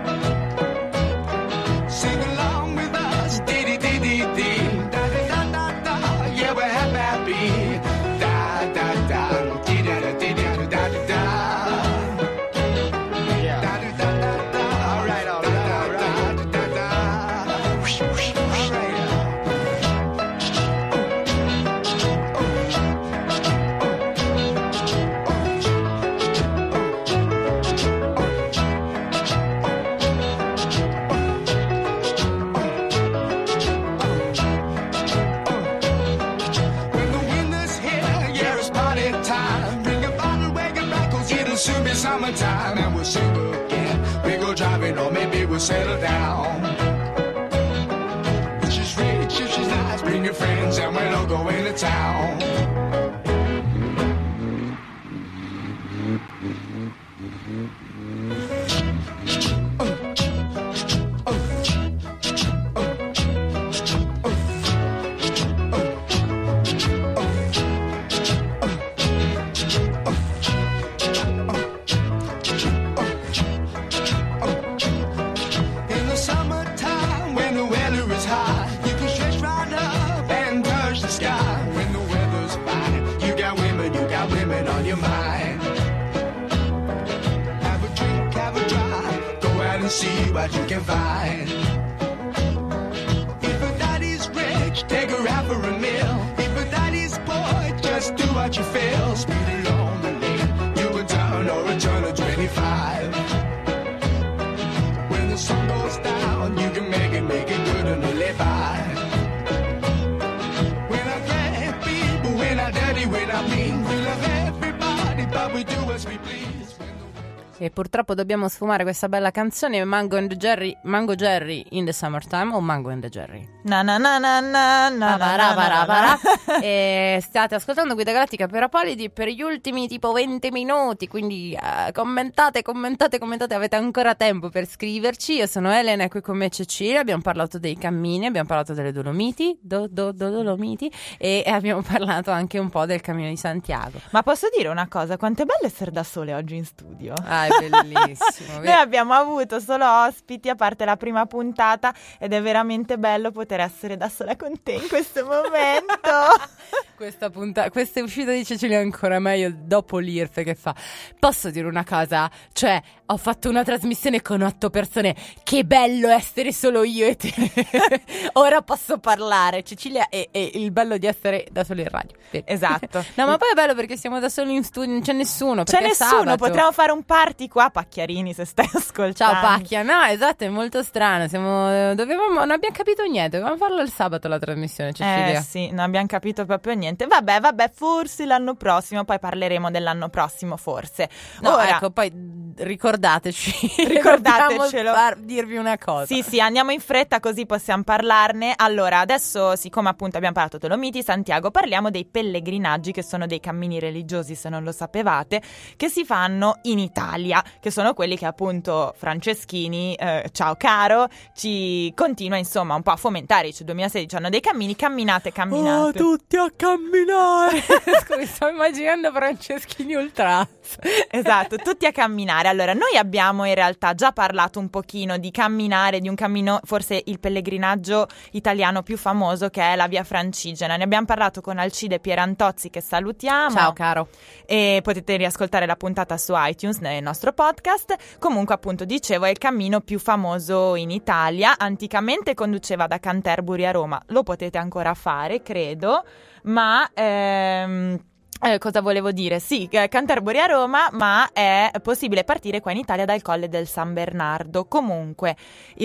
Purtroppo dobbiamo sfumare questa bella canzone Mango and Jerry, Mango Jerry in the Summertime o Mango and Jerry? Na na na na na na Parabara, na, na, e eh, state ascoltando Guida Galattica per Apolidi per gli ultimi tipo 20 minuti, quindi uh, commentate, commentate, commentate, avete ancora tempo per scriverci. Io sono Elena e qui con me Cecilia, abbiamo parlato dei cammini, abbiamo parlato delle Dolomiti, do, do, do, Dolomiti e abbiamo parlato anche un po' del Cammino di Santiago. Ma posso dire una cosa, quanto è bello essere da sole oggi in studio? Ah, è bellissimo. Noi abbiamo avuto solo ospiti a parte la prima puntata ed è veramente bello poter essere da sola con te in questo momento. Questa, punta- questa uscita di Cecilia è ancora meglio dopo l'IRF che fa. Posso dire una cosa? Cioè, ho fatto una trasmissione con otto persone. Che bello essere solo io e te. Ora posso parlare. Cecilia è, è il bello di essere da solo in radio. Esatto. No, ma poi è bello perché siamo da soli in studio, non c'è nessuno. C'è nessuno, potremmo fare un party qua, Pacchiarini, se stai ascoltando. Ciao Pacchia, no esatto, è molto strano. Siamo, dovevamo, non abbiamo capito niente. Dovevamo farlo il sabato la trasmissione, Cecilia. Eh sì, non abbiamo capito proprio niente. Vabbè, vabbè, forse l'anno prossimo, poi parleremo dell'anno prossimo, forse. No, Ora, ecco, poi ricordateci. Ricordatecelo. Far- dirvi una cosa. Sì, sì, andiamo in fretta così possiamo parlarne. Allora, adesso, siccome appunto abbiamo parlato Dolomiti, Santiago, parliamo dei pellegrinaggi, che sono dei cammini religiosi, se non lo sapevate, che si fanno in Italia, che sono quelli che appunto Franceschini, eh, ciao caro, ci continua insomma un po' a fomentare. Dice 2016 hanno dei cammini, camminate, camminate. tutti a camminare. Scusi, sto immaginando Franceschini Ultras. Esatto, tutti a camminare. Allora, noi abbiamo in realtà già parlato un pochino di camminare, di un cammino, forse il pellegrinaggio italiano più famoso che è la Via Francigena. Ne abbiamo parlato con Alcide Pierantozzi che salutiamo. Ciao caro. E potete riascoltare la puntata su iTunes nel nostro podcast. Comunque, appunto, dicevo, è il cammino più famoso in Italia. Anticamente conduceva da Canterbury a Roma. Lo potete ancora fare, credo, ma... ehm, eh, cosa volevo dire? Sì, eh, Canterbury a Roma, ma è possibile partire qua in Italia dal Colle del San Bernardo. Comunque,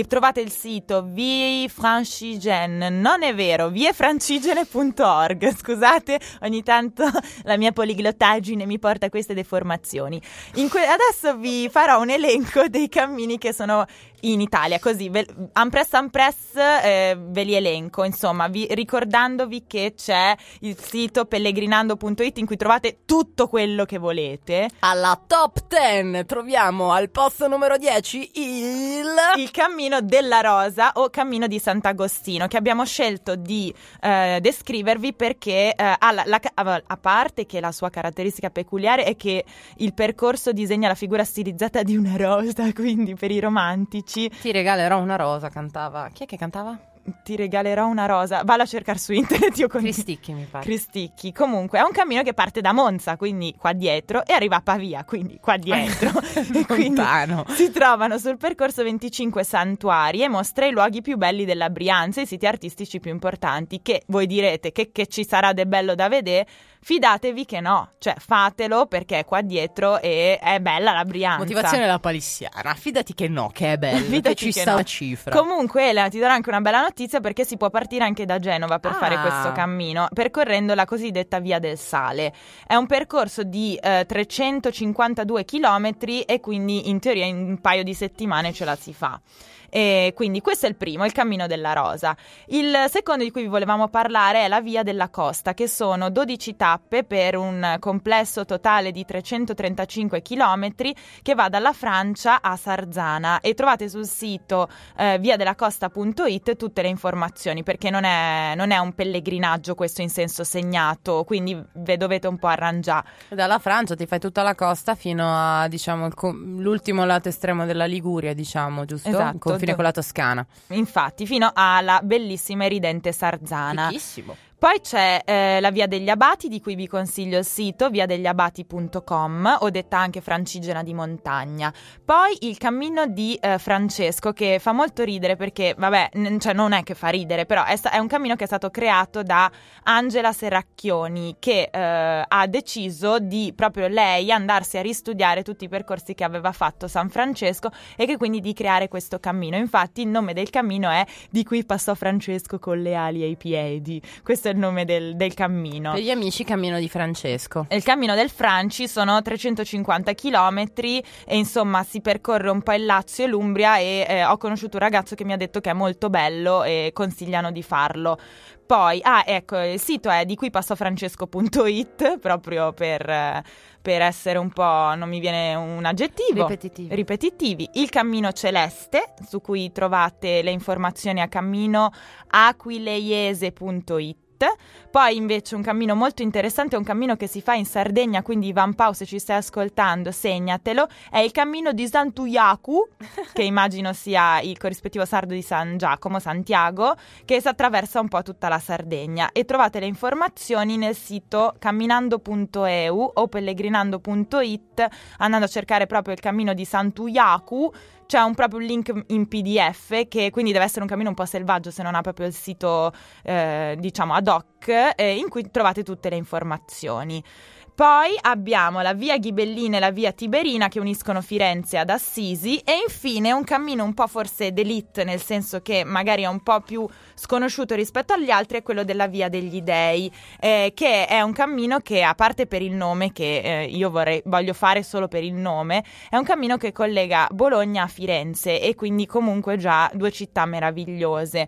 trovate il sito Vie Francigene, non è vero, viefrancigene.org. Scusate, ogni tanto la mia poliglottaggine mi porta a queste deformazioni. Que- adesso vi farò un elenco dei cammini che sono in Italia, così ve- ampress ampress eh, ve li elenco, insomma, vi- ricordandovi che c'è il sito pellegrinando.it in cui trovate tutto quello che volete. Alla top 10 troviamo al posto numero 10 il... Il cammino della Rosa o cammino di Sant'Agostino che abbiamo scelto di eh, descrivervi perché eh, ha la- a parte che la sua caratteristica peculiare è che il percorso disegna la figura stilizzata di una rosa, quindi per i romantici Ti regalerò una rosa, cantava. Chi è che cantava? ti regalerò una rosa. Vallo a cercare su internet io con Cristicchi, mi pare. Cristicchi. Comunque è un cammino che parte da Monza, quindi qua dietro, e arriva a Pavia, quindi qua dietro. e quindi si trovano sul percorso 25 santuari e mostra i luoghi più belli della Brianza e i siti artistici più importanti. Che voi direte che, che ci sarà del bello da vedere. Fidatevi che no, cioè fatelo perché qua dietro è, è bella la Brianza. Motivazione della palissiana. Fidati che no, che è bello. Fidati che ci sta no. la cifra. Comunque, Elena, ti darò anche una bella notizia perché si può partire anche da Genova per Ah. fare questo cammino, percorrendo la cosiddetta Via del Sale. È un percorso di eh, 352 chilometri e quindi in teoria in un paio di settimane ce la si fa. E quindi questo è il primo, il cammino della rosa. Il secondo di cui vi volevamo parlare è la via della costa, che sono 12 tappe per un complesso totale di 335 chilometri che va dalla Francia a Sarzana e trovate sul sito eh, viadelacosta.it tutte le informazioni perché non è, non è un pellegrinaggio questo in senso segnato, quindi ve dovete un po' arrangiare. Dalla Francia ti fai tutta la costa fino a, diciamo, l'ultimo lato estremo della Liguria, diciamo, giusto? Esatto. Il confine con la Toscana. Infatti, fino alla bellissima e ridente Sarzana. Fichissimo. Poi c'è eh, la Via degli Abati, di cui vi consiglio il sito viadegliabati.com, o detta anche Francigena di Montagna. Poi il cammino di eh, Francesco, che fa molto ridere perché, vabbè, n- cioè non è che fa ridere, però è, sta- è un cammino che è stato creato da Angela Serracchioni, che eh, ha deciso di proprio lei andarsi a ristudiare tutti i percorsi che aveva fatto San Francesco e che quindi di creare questo cammino. Infatti il nome del cammino è Di cui passò Francesco con le ali ai piedi. Questo è il nome del, del cammino. Per gli amici Cammino di Francesco. Il cammino del Franci sono 350 km e insomma si percorre un po' il Lazio e l'Umbria e eh, ho conosciuto un ragazzo che mi ha detto che è molto bello e consigliano di farlo. Poi, ah ecco, il sito è di cui francesco.it proprio per, eh, per essere un po', non mi viene un aggettivo. Ripetitivi. Ripetitivi. Il cammino celeste, su cui trovate le informazioni a cammino aquileiese.it. Poi invece un cammino molto interessante, è un cammino che si fa in Sardegna, quindi Ivan Pau se ci stai ascoltando segnatelo, è il cammino di Santuyaku, che immagino sia il corrispettivo sardo di San Giacomo, Santiago, che si attraversa un po' tutta la Sardegna. E trovate le informazioni nel sito camminando.eu o pellegrinando.it andando a cercare proprio il cammino di Santuyaku c'è un proprio link in PDF che quindi deve essere un cammino un po' selvaggio se non ha proprio il sito eh, diciamo ad hoc eh, in cui trovate tutte le informazioni. Poi abbiamo la via Ghibellina e la via Tiberina che uniscono Firenze ad Assisi e infine un cammino un po' forse d'elite nel senso che magari è un po' più sconosciuto rispetto agli altri è quello della via degli dei eh, che è un cammino che a parte per il nome che eh, io vorrei, voglio fare solo per il nome è un cammino che collega Bologna a Firenze e quindi comunque già due città meravigliose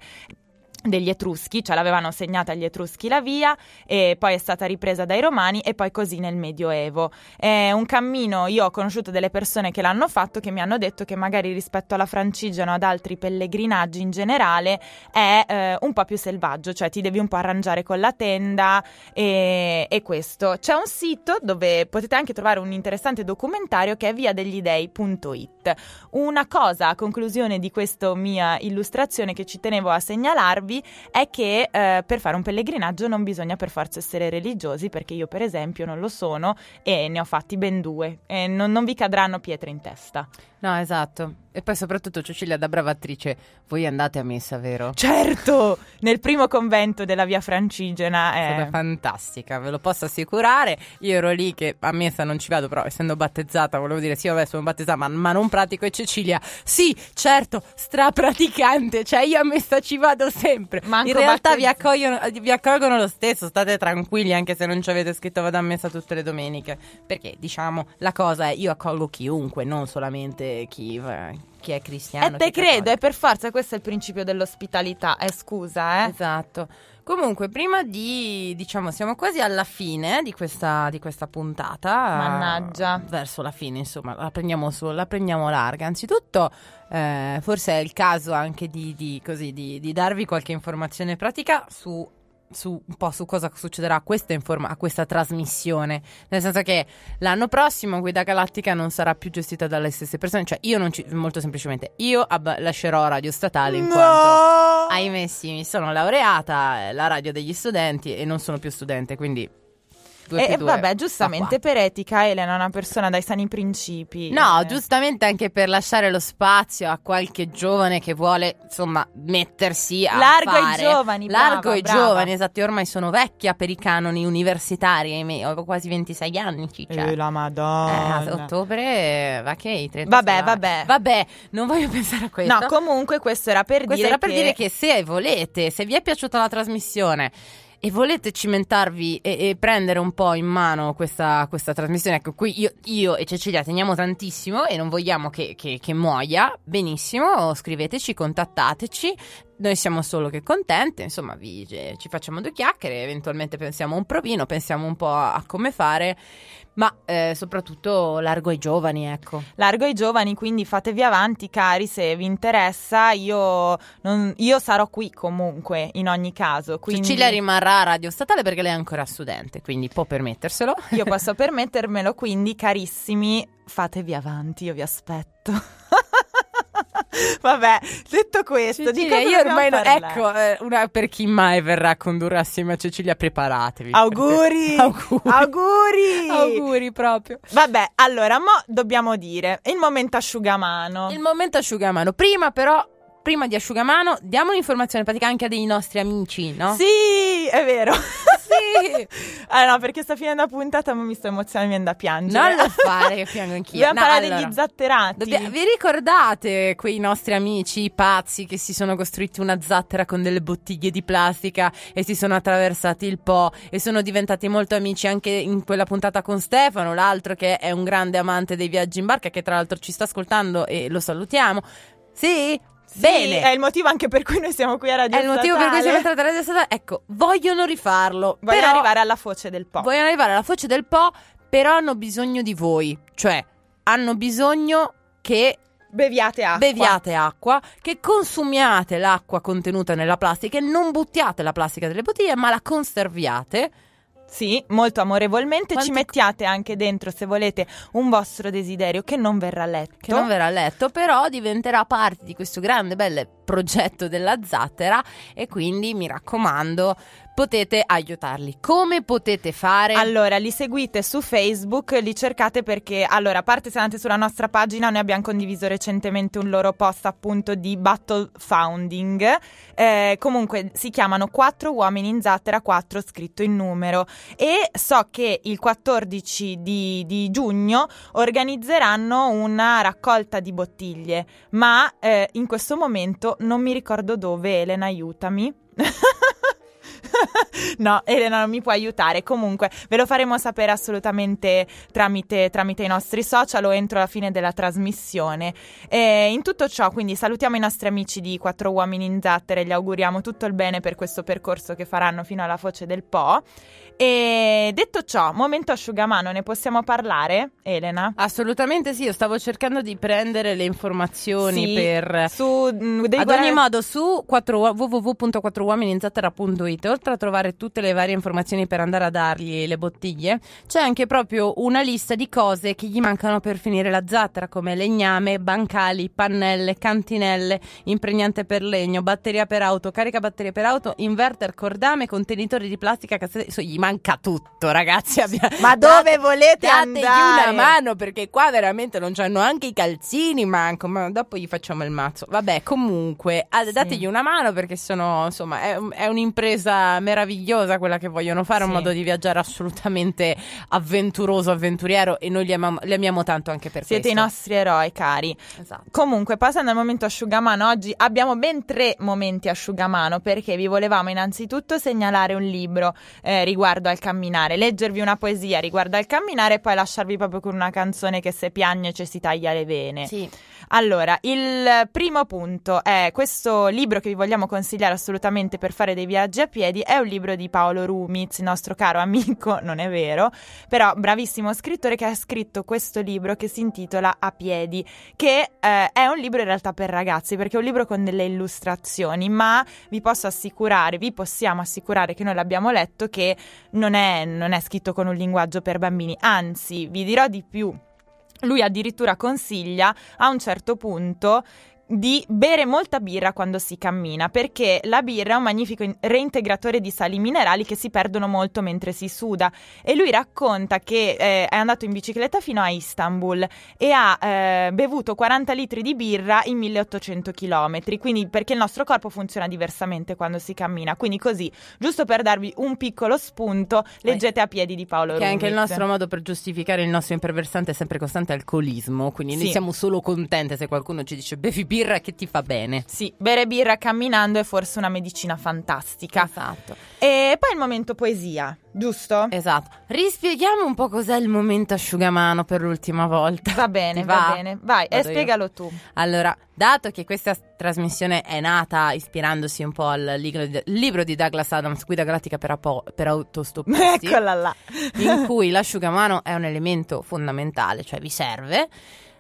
degli Etruschi, cioè l'avevano segnata agli Etruschi la via e poi è stata ripresa dai Romani e poi così nel Medioevo. È un cammino, io ho conosciuto delle persone che l'hanno fatto che mi hanno detto che magari rispetto alla Francigena o ad altri pellegrinaggi in generale è eh, un po' più selvaggio, cioè ti devi un po' arrangiare con la tenda e, e questo. C'è un sito dove potete anche trovare un interessante documentario che è viadeglidei.it. Una cosa a conclusione di questa mia illustrazione che ci tenevo a segnalarvi è che eh, per fare un pellegrinaggio non bisogna per forza essere religiosi, perché io per esempio non lo sono e ne ho fatti ben due e non, non vi cadranno pietre in testa. No, esatto. E poi soprattutto Cecilia, da brava attrice, voi andate a messa, vero? Certo, nel primo convento della via Francigena È stata è... fantastica, ve lo posso assicurare. Io ero lì che a messa non ci vado, però essendo battezzata, volevo dire sì, vabbè, sono battezzata, ma, ma non pratico. E Cecilia, sì, certo, strapraticante, cioè io a messa ci vado sempre. Manco In realtà vi, accogliono- vi accolgono lo stesso, state tranquilli anche se non ci avete scritto vado a messa tutte le domeniche. Perché, diciamo, la cosa è io accolgo chiunque, non solamente eh, chi è cristiano. E te chi è credo, cattolico. e per forza questo è il principio dell'ospitalità, eh scusa, eh. Esatto. Comunque, prima di, diciamo, siamo quasi alla fine di questa, di questa puntata. Mannaggia. Verso la fine, insomma, la prendiamo, su, la prendiamo larga. Anzitutto, eh, forse è il caso anche di, di- così, di darvi qualche informazione pratica su, su un po' su cosa succederà a questa, informa- a questa trasmissione. Nel senso che l'anno prossimo Guida Galattica non sarà più gestita dalle stesse persone. Cioè, io non ci. Molto semplicemente, io ab- lascerò Radio Statale in quanto. Ahimè sì, mi sono laureata, la radio degli studenti e non sono più studente, quindi... due E, e due vabbè, giustamente per etica Elena è una persona dai sani principi. No, Eh. giustamente anche per lasciare lo spazio a qualche giovane che vuole, insomma, mettersi a Largo ai fare. giovani, Largo brava, ai brava. giovani, esatto, io ormai sono vecchia per i canoni universitari, ahimè, ho quasi 26 anni, ciccia. Eh, la Eh, madonna. a ottobre, va che i 30 Vabbè, solari. vabbè. Vabbè, non voglio pensare a questo. No, comunque questo era per Questo dire era per che... dire che se volete, se vi è piaciuta la trasmissione e volete cimentarvi e, e prendere un po' in mano questa, questa trasmissione, ecco qui io, io e Cecilia teniamo tantissimo e non vogliamo che, che- che muoia, benissimo, scriveteci, contattateci. Noi siamo solo che contente, insomma, vi- eh, ci facciamo due chiacchiere, eventualmente pensiamo a un provino, pensiamo un po' a, a come fare, ma eh, soprattutto largo ai giovani, ecco. Largo ai giovani, quindi fatevi avanti, cari, se vi interessa. Io, non- io sarò qui comunque, in ogni caso. Quindi Cecilia rimarrà a Radio Statale perché lei è ancora studente, quindi può permetterselo. io posso permettermelo, quindi, carissimi, fatevi avanti, io vi aspetto. Vabbè, detto questo, Cecilia, io ormai no- parlare? ecco, eh, una- per chi mai verrà a condurre assieme a Cecilia, preparatevi. Auguri! Auguri! Auguri! Auguri proprio. Vabbè, allora, mo dobbiamo dire il momento asciugamano. Il momento asciugamano. Prima però, prima di asciugamano, diamo un'informazione pratica anche a dei nostri amici, no? Sì, è vero. Sì. Ah no, perché sta finendo la puntata, ma mi sto emozionando, mi viene da piangere. Non lo fare, che piango anch'io. Dobbiamo No, parlare allora, degli zatterati. dobbia- vi ricordate quei nostri amici pazzi che si sono costruiti una zattera con delle bottiglie di plastica e si sono attraversati il Po e sono diventati molto amici anche in quella puntata con Stefano, l'altro che è un grande amante dei viaggi in barca che tra l'altro ci sta ascoltando e lo salutiamo. Sì? Sì, Bene. È il motivo anche per cui noi siamo qui a Radio È il motivo per cui siamo entrati a Radio Statale. Ecco, vogliono rifarlo. Vogliono arrivare alla foce del po'. Vogliono arrivare alla foce del Po, però hanno bisogno di voi. Cioè, hanno bisogno che Beviate acqua. beviate acqua, che consumiate l'acqua contenuta nella plastica e non buttiate la plastica delle bottiglie, ma la conserviate. Sì, molto amorevolmente. Quanti- Ci mettiate anche dentro, se volete, un vostro desiderio che non verrà letto. Che non verrà letto, però diventerà parte di questo grande bel progetto della zattera e quindi mi raccomando potete aiutarli. Come potete fare? Allora, li seguite su Facebook, li cercate perché, allora, a parte se andate sulla nostra pagina, noi abbiamo condiviso recentemente un loro post appunto di battle founding. Eh, comunque si chiamano 4 uomini in zattera, 4 scritto in numero. E so che il 14 di, di giugno organizzeranno una raccolta di bottiglie, ma eh, in questo momento non mi ricordo dove, Elena, aiutami. No, Elena non mi può aiutare. Comunque, ve lo faremo sapere assolutamente tramite, tramite i nostri social o entro la fine della trasmissione. E in tutto ciò, quindi, salutiamo i nostri amici di Quattro Uomini in Zattere gli auguriamo tutto il bene per questo percorso che faranno fino alla foce del Po. E detto ciò, momento asciugamano, ne possiamo parlare, Elena? Assolutamente sì, io stavo cercando di prendere le informazioni Sì, per... Su, mm, Ad guardare- ogni modo, su 4 www.4uomininzattera.it, oltre a trovare tutte le varie informazioni per andare a dargli le bottiglie, c'è anche proprio una lista di cose che gli mancano per finire la zattera, come legname, bancali, pannelle, cantinelle, impregnante per legno, batteria per auto, carica batterie per auto, inverter, cordame, contenitori di plastica, cassette. so, gli manca tutto, ragazzi. abbia- Ma dove volete Dategli andare? una mano perché qua veramente non c'hanno anche i calzini manco, ma dopo gli facciamo il mazzo. Vabbè, comunque, ah, dategli una mano perché sono, insomma, è, un- è un'impresa meravigliosa quella che vogliono fare, un Sì. modo di viaggiare assolutamente avventuroso, avventuriero e noi li amiamo, li amiamo tanto anche per Siete i questo. nostri eroi, cari. Esatto. Comunque, passando al momento asciugamano, oggi abbiamo ben tre momenti asciugamano perché vi volevamo innanzitutto segnalare un libro eh, riguardo al camminare, leggervi una poesia riguardo al camminare e poi lasciarvi proprio con una canzone che se piagne ci si taglia le vene. Sì. Allora, il primo punto è questo libro che vi vogliamo consigliare assolutamente per fare dei viaggi a piedi, è un libro di Paolo Rumiz, il nostro caro amico, non è vero, però bravissimo scrittore che ha scritto questo libro che si intitola A piedi, che eh, è un libro in realtà per ragazzi, perché è un libro con delle illustrazioni, ma vi posso assicurare, vi possiamo assicurare che noi l'abbiamo letto, che non è, non è scritto con un linguaggio per bambini, anzi, vi dirò di più. Lui addirittura consiglia a un certo punto di bere molta birra quando si cammina, perché la birra è un magnifico in- reintegratore di sali minerali che si perdono molto mentre si suda. E lui racconta che eh, è andato in bicicletta fino a Istanbul e ha eh, bevuto 40 litri di birra in 1800 km, quindi perché il nostro corpo funziona diversamente quando si cammina. Quindi così, giusto per darvi un piccolo spunto, leggete a piedi di Paolo Che è anche il nostro modo per giustificare il nostro imperversante e sempre costante alcolismo. Quindi noi Sì. siamo solo contente se qualcuno ci dice bevi birra che ti fa bene. Sì, bere birra camminando è forse una medicina fantastica. Esatto. E poi il momento poesia, giusto? Esatto. Rispieghiamo un po' cos'è il momento asciugamano per l'ultima volta. Va bene, va? va? bene. Vai, e Vado io. spiegalo tu. Allora, dato che questa trasmissione è nata ispirandosi un po' al libro di, libro di Douglas Adams, Guida Galattica per, apo- per autostoppisti, Eccola là. in cui l'asciugamano è un elemento fondamentale, cioè vi serve,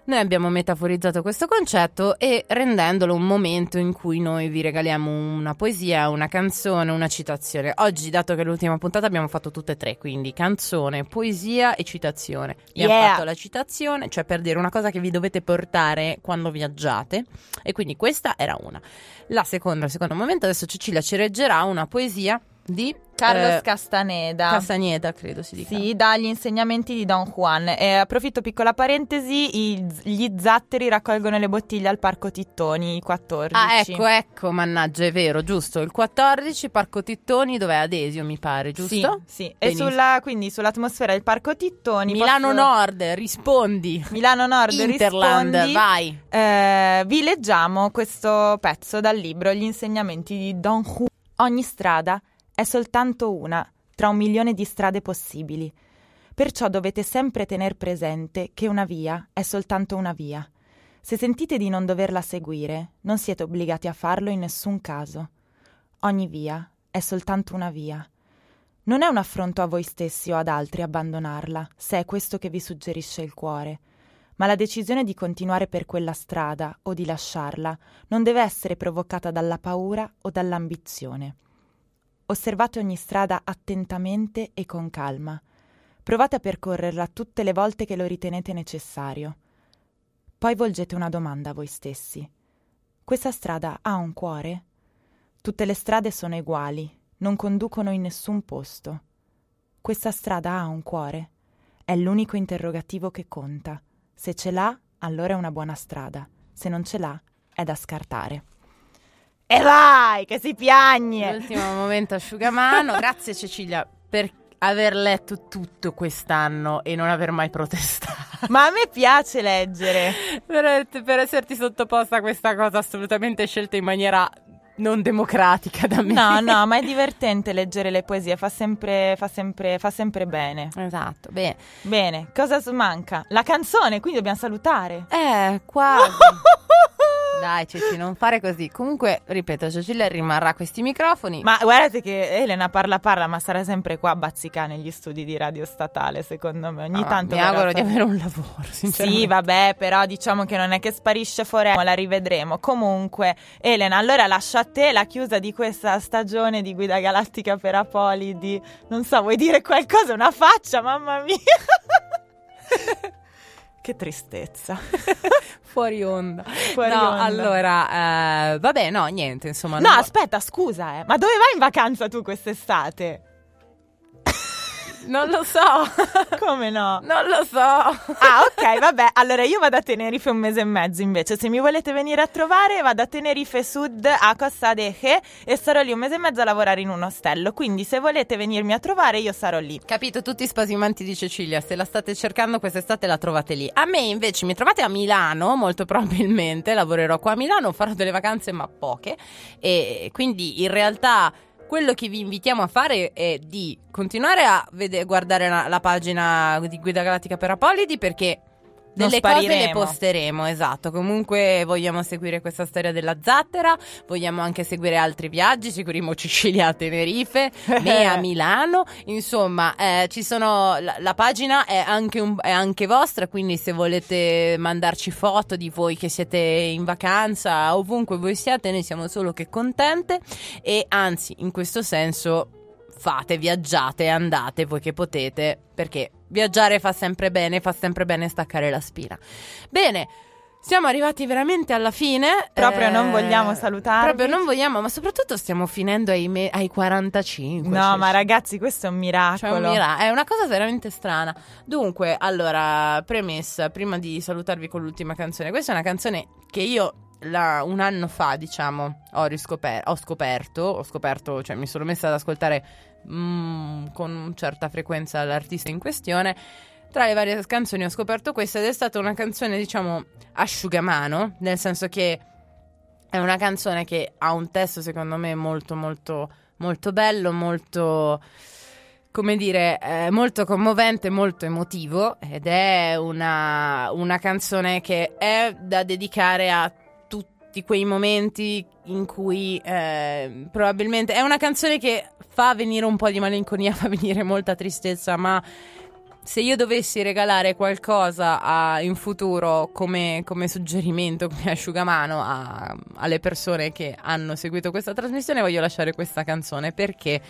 Noi abbiamo metaforizzato questo concetto e rendendolo un momento in cui noi vi regaliamo una poesia, una canzone, una citazione. Oggi, dato che è l'ultima puntata, abbiamo fatto tutte e tre, quindi canzone, poesia e citazione. Abbiamo Yeah. fatto la citazione, cioè per dire una cosa che vi dovete portare quando viaggiate, e quindi questa era una. La seconda, il secondo momento, adesso Cecilia ci reggerà una poesia di Carlos eh, Castaneda. Castagneda, credo si dica. Sì, dagli insegnamenti di Don Juan. E approfitto, piccola parentesi, i- gli zatteri raccolgono le bottiglie al Parco Tittoni, il 14. Ah, ecco, ecco, mannaggia, è vero, giusto. Il 14, Parco Tittoni, dov'è Adesio, mi pare, giusto? Sì, sì. E sulla, quindi sull'atmosfera del Parco Tittoni. Milano posso- Nord, rispondi. Milano Nord, Interland, rispondi. vai. Eh, vi leggiamo questo pezzo dal libro Gli insegnamenti di Don Juan. Ogni strada è soltanto una tra un milione di strade possibili. Perciò dovete sempre tener presente che una via è soltanto una via. Se sentite di non doverla seguire, non siete obbligati a farlo in nessun caso. Ogni via è soltanto una via. Non è un affronto a voi stessi o ad altri abbandonarla, se è questo che vi suggerisce il cuore ma la decisione di continuare per quella strada o di lasciarla non deve essere provocata dalla paura o dall'ambizione. Osservate ogni strada attentamente e con calma. Provate a percorrerla tutte le volte che lo ritenete necessario. Poi volgete una domanda a voi stessi. Questa strada ha un cuore? Tutte le strade sono uguali, non conducono in nessun posto. Questa strada ha un cuore? È l'unico interrogativo che conta. Se ce l'ha, allora è una buona strada. Se non ce l'ha, è da scartare. E vai, che si piagne! L'ultimo momento asciugamano. Grazie Cecilia per aver letto tutto quest'anno e non aver mai protestato. Ma a me piace leggere. per, per esserti sottoposta a questa cosa assolutamente scelta in maniera non democratica da me. No, no, ma è divertente leggere le poesie, fa sempre, fa sempre, fa sempre bene. Esatto, bene. Bene, cosa manca? La canzone, quindi dobbiamo salutare. Eh, quasi. Dai, Ceci, non fare così. Comunque, ripeto, Cecilia rimarrà a questi microfoni. Ma guardate che Elena parla parla, ma sarà sempre qua a bazzica negli studi di radio statale, secondo me. Ogni Ah, tanto mi auguro a di fare- avere un lavoro. Sì, vabbè, però diciamo che non è che sparisce Foremo, la rivedremo. Comunque, Elena, allora lascio a te la chiusa di questa stagione di Guida Galattica per Apolidi. Non so, vuoi dire qualcosa? Una faccia, mamma mia! che tristezza. Fuori onda. Fuori no, onda. allora, eh, vabbè, no, niente, insomma. No, aspetta, scusa, eh. Ma dove vai in vacanza tu quest'estate? Non lo so. Come no? non lo so. Ah, ok, vabbè. Allora io vado a Tenerife un mese e mezzo invece. Se mi volete venire a trovare, vado a Tenerife Sud a Costa de Ge e starò lì un mese e mezzo a lavorare in un ostello. Quindi se volete venirmi a trovare, io sarò lì. Capito, tutti i spasimanti di Cecilia, se la state cercando quest'estate la trovate lì. A me invece mi trovate a Milano, molto probabilmente, lavorerò qua a Milano, farò delle vacanze ma poche e quindi in realtà quello che vi invitiamo a fare è di continuare a vede- guardare la, la pagina di Guida Galattica per Apolidi perché delle cose le posteremo, esatto. Comunque vogliamo seguire questa storia della zattera, vogliamo anche seguire altri viaggi, seguiremo Cecilia a Tenerife, me a Milano, insomma, eh, ci sono la, la pagina è anche, un- è anche vostra, quindi se volete mandarci foto di voi che siete in vacanza, ovunque voi siate, noi siamo solo che contente. E anzi, in questo senso fate, viaggiate, andate voi che potete, perché viaggiare fa sempre bene, fa sempre bene staccare la spina. Bene, siamo arrivati veramente alla fine. Proprio eh, non vogliamo salutarvi. Proprio non vogliamo, ma soprattutto stiamo finendo ai, me- ai 45. No, cioè, ma ragazzi, questo è un miracolo. cioè, un mira- è una cosa veramente strana. Dunque, allora, premessa, prima di salutarvi con l'ultima canzone, questa è una canzone che io la- un anno fa, diciamo, ho, riscoper- ho scoperto, ho scoperto, cioè mi sono messa ad ascoltare mm, con certa frequenza l'artista in questione. Tra le varie canzoni ho scoperto questa ed è stata una canzone, diciamo, asciugamano, nel senso che è una canzone che ha un testo, secondo me, molto, molto, molto bello, molto come dire, eh, molto commovente, molto emotivo ed è una, una canzone che è da dedicare a tutti quei momenti in cui eh, probabilmente è una canzone che fa venire un po' di malinconia, fa venire molta tristezza, ma se io dovessi regalare qualcosa a- in futuro come, come suggerimento, come asciugamano a- alle persone che hanno seguito questa trasmissione, voglio lasciare questa canzone. Perché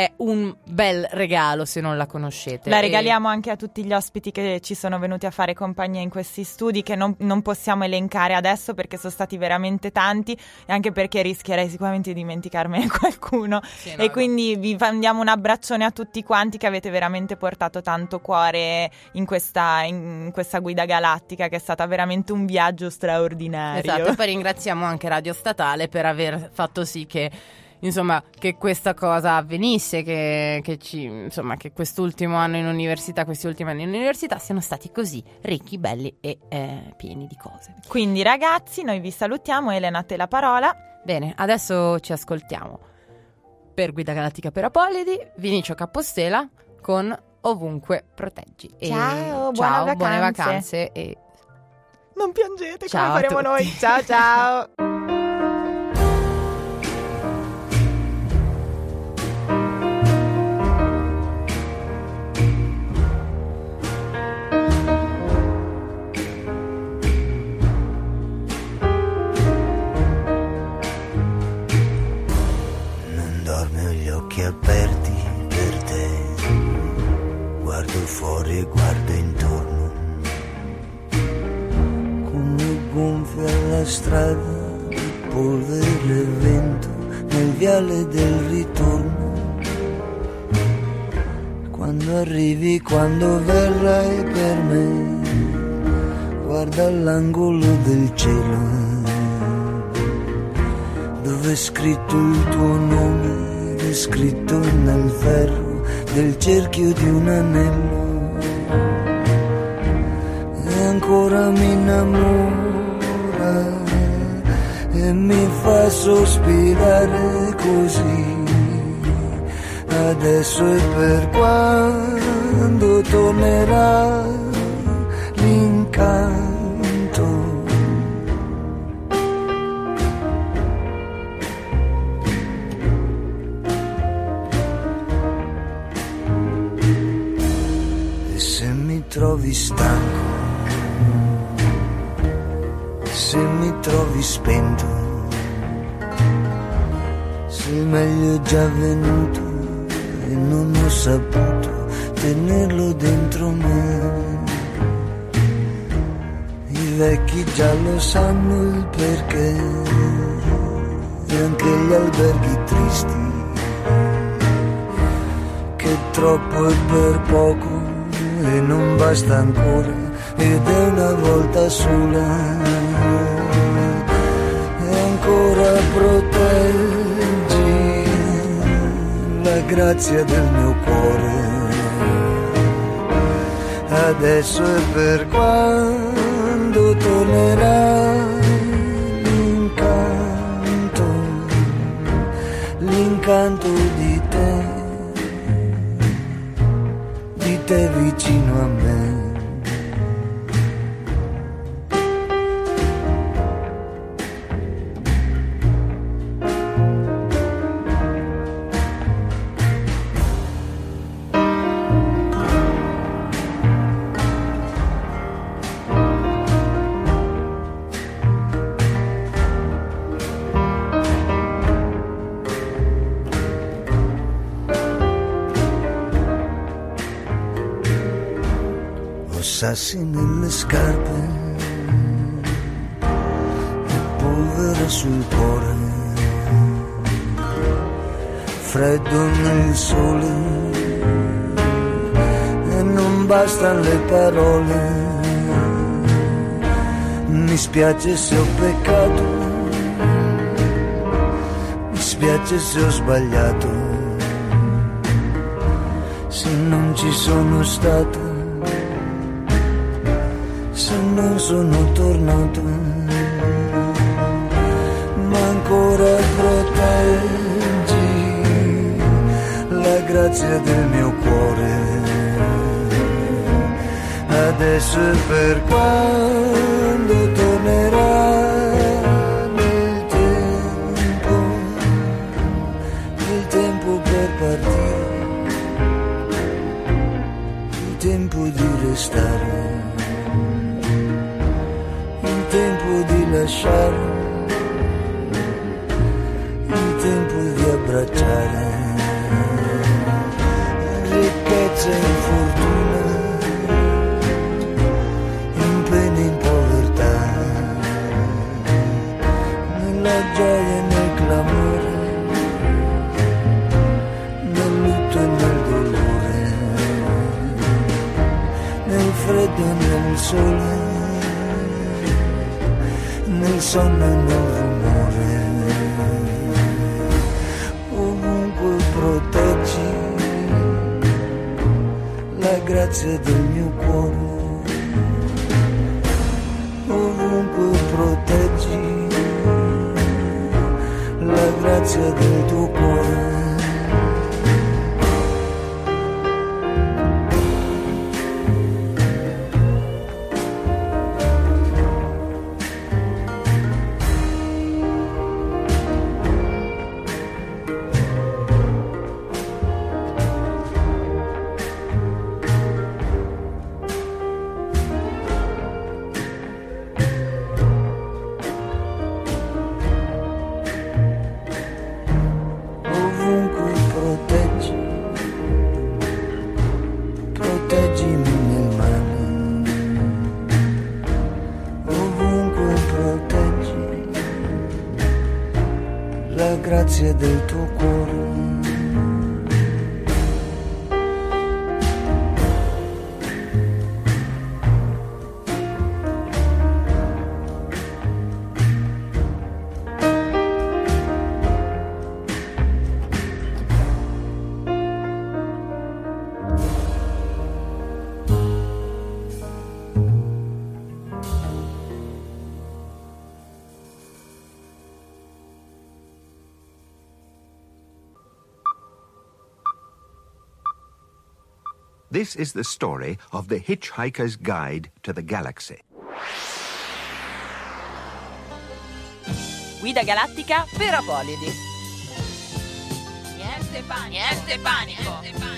è un bel regalo se non la conoscete. La E- regaliamo anche a tutti gli ospiti che ci sono venuti a fare compagnia in questi studi che non, non possiamo elencare adesso perché sono stati veramente tanti e anche perché rischierei sicuramente di dimenticarmene qualcuno. Sì, no, e no. quindi vi mandiamo un abbraccione a tutti quanti che avete veramente portato tanto cuore in questa, in questa guida galattica che è stata veramente un viaggio straordinario. Esatto, e poi ringraziamo anche Radio Statale per aver fatto sì che insomma che questa cosa avvenisse, che, che ci, insomma, che quest'ultimo anno in università, questi ultimi anni in università siano stati così ricchi, belli e eh, pieni di cose. Quindi ragazzi, noi vi salutiamo, Elena a te la parola. Bene, adesso ci ascoltiamo per Guida Galattica per Apollidi, Vinicio Capostela con Ovunque Proteggi. E Ciao, buone ciao, buone vacanze. vacanze e Non piangete Ciao come faremo noi. Ciao ciao. occhi aperti per te. Guardo fuori e guardo intorno. Come gonfia la strada, polvere del vento nel viale del ritorno. Quando arrivi, quando verrai per me, guarda all'angolo del cielo dove è scritto il tuo nome, è scritto nel ferro del cerchio di un anello. E ancora mi innamora e mi fa sospirare così. Adesso e per quando tornerà l'incanto. Trovi stanco, se mi trovi spento, se il meglio è già venuto e non ho saputo tenerlo dentro me. I vecchi già lo sanno il perché, e anche gli alberghi tristi che troppo è per poco e non basta ancora ed è una volta sola. E ancora proteggi la grazia del mio cuore. Adesso è per quando tornerà l'incanto l'incanto di te vicino a me. Sassi nelle scarpe e polvere sul cuore, freddo nel sole e non bastano le parole. Mi spiace se ho peccato, mi spiace se ho sbagliato, se non ci sono stato sono tornato, ma ancora proteggi la grazia del mio cuore. Adesso per quando shadow nel sonno e nel rumore, ovunque proteggi la grazia del mio This is the story of the Hitchhiker's Guide to the Galaxy. Guida galattica per Apolidi. Niente panico. Niente panico.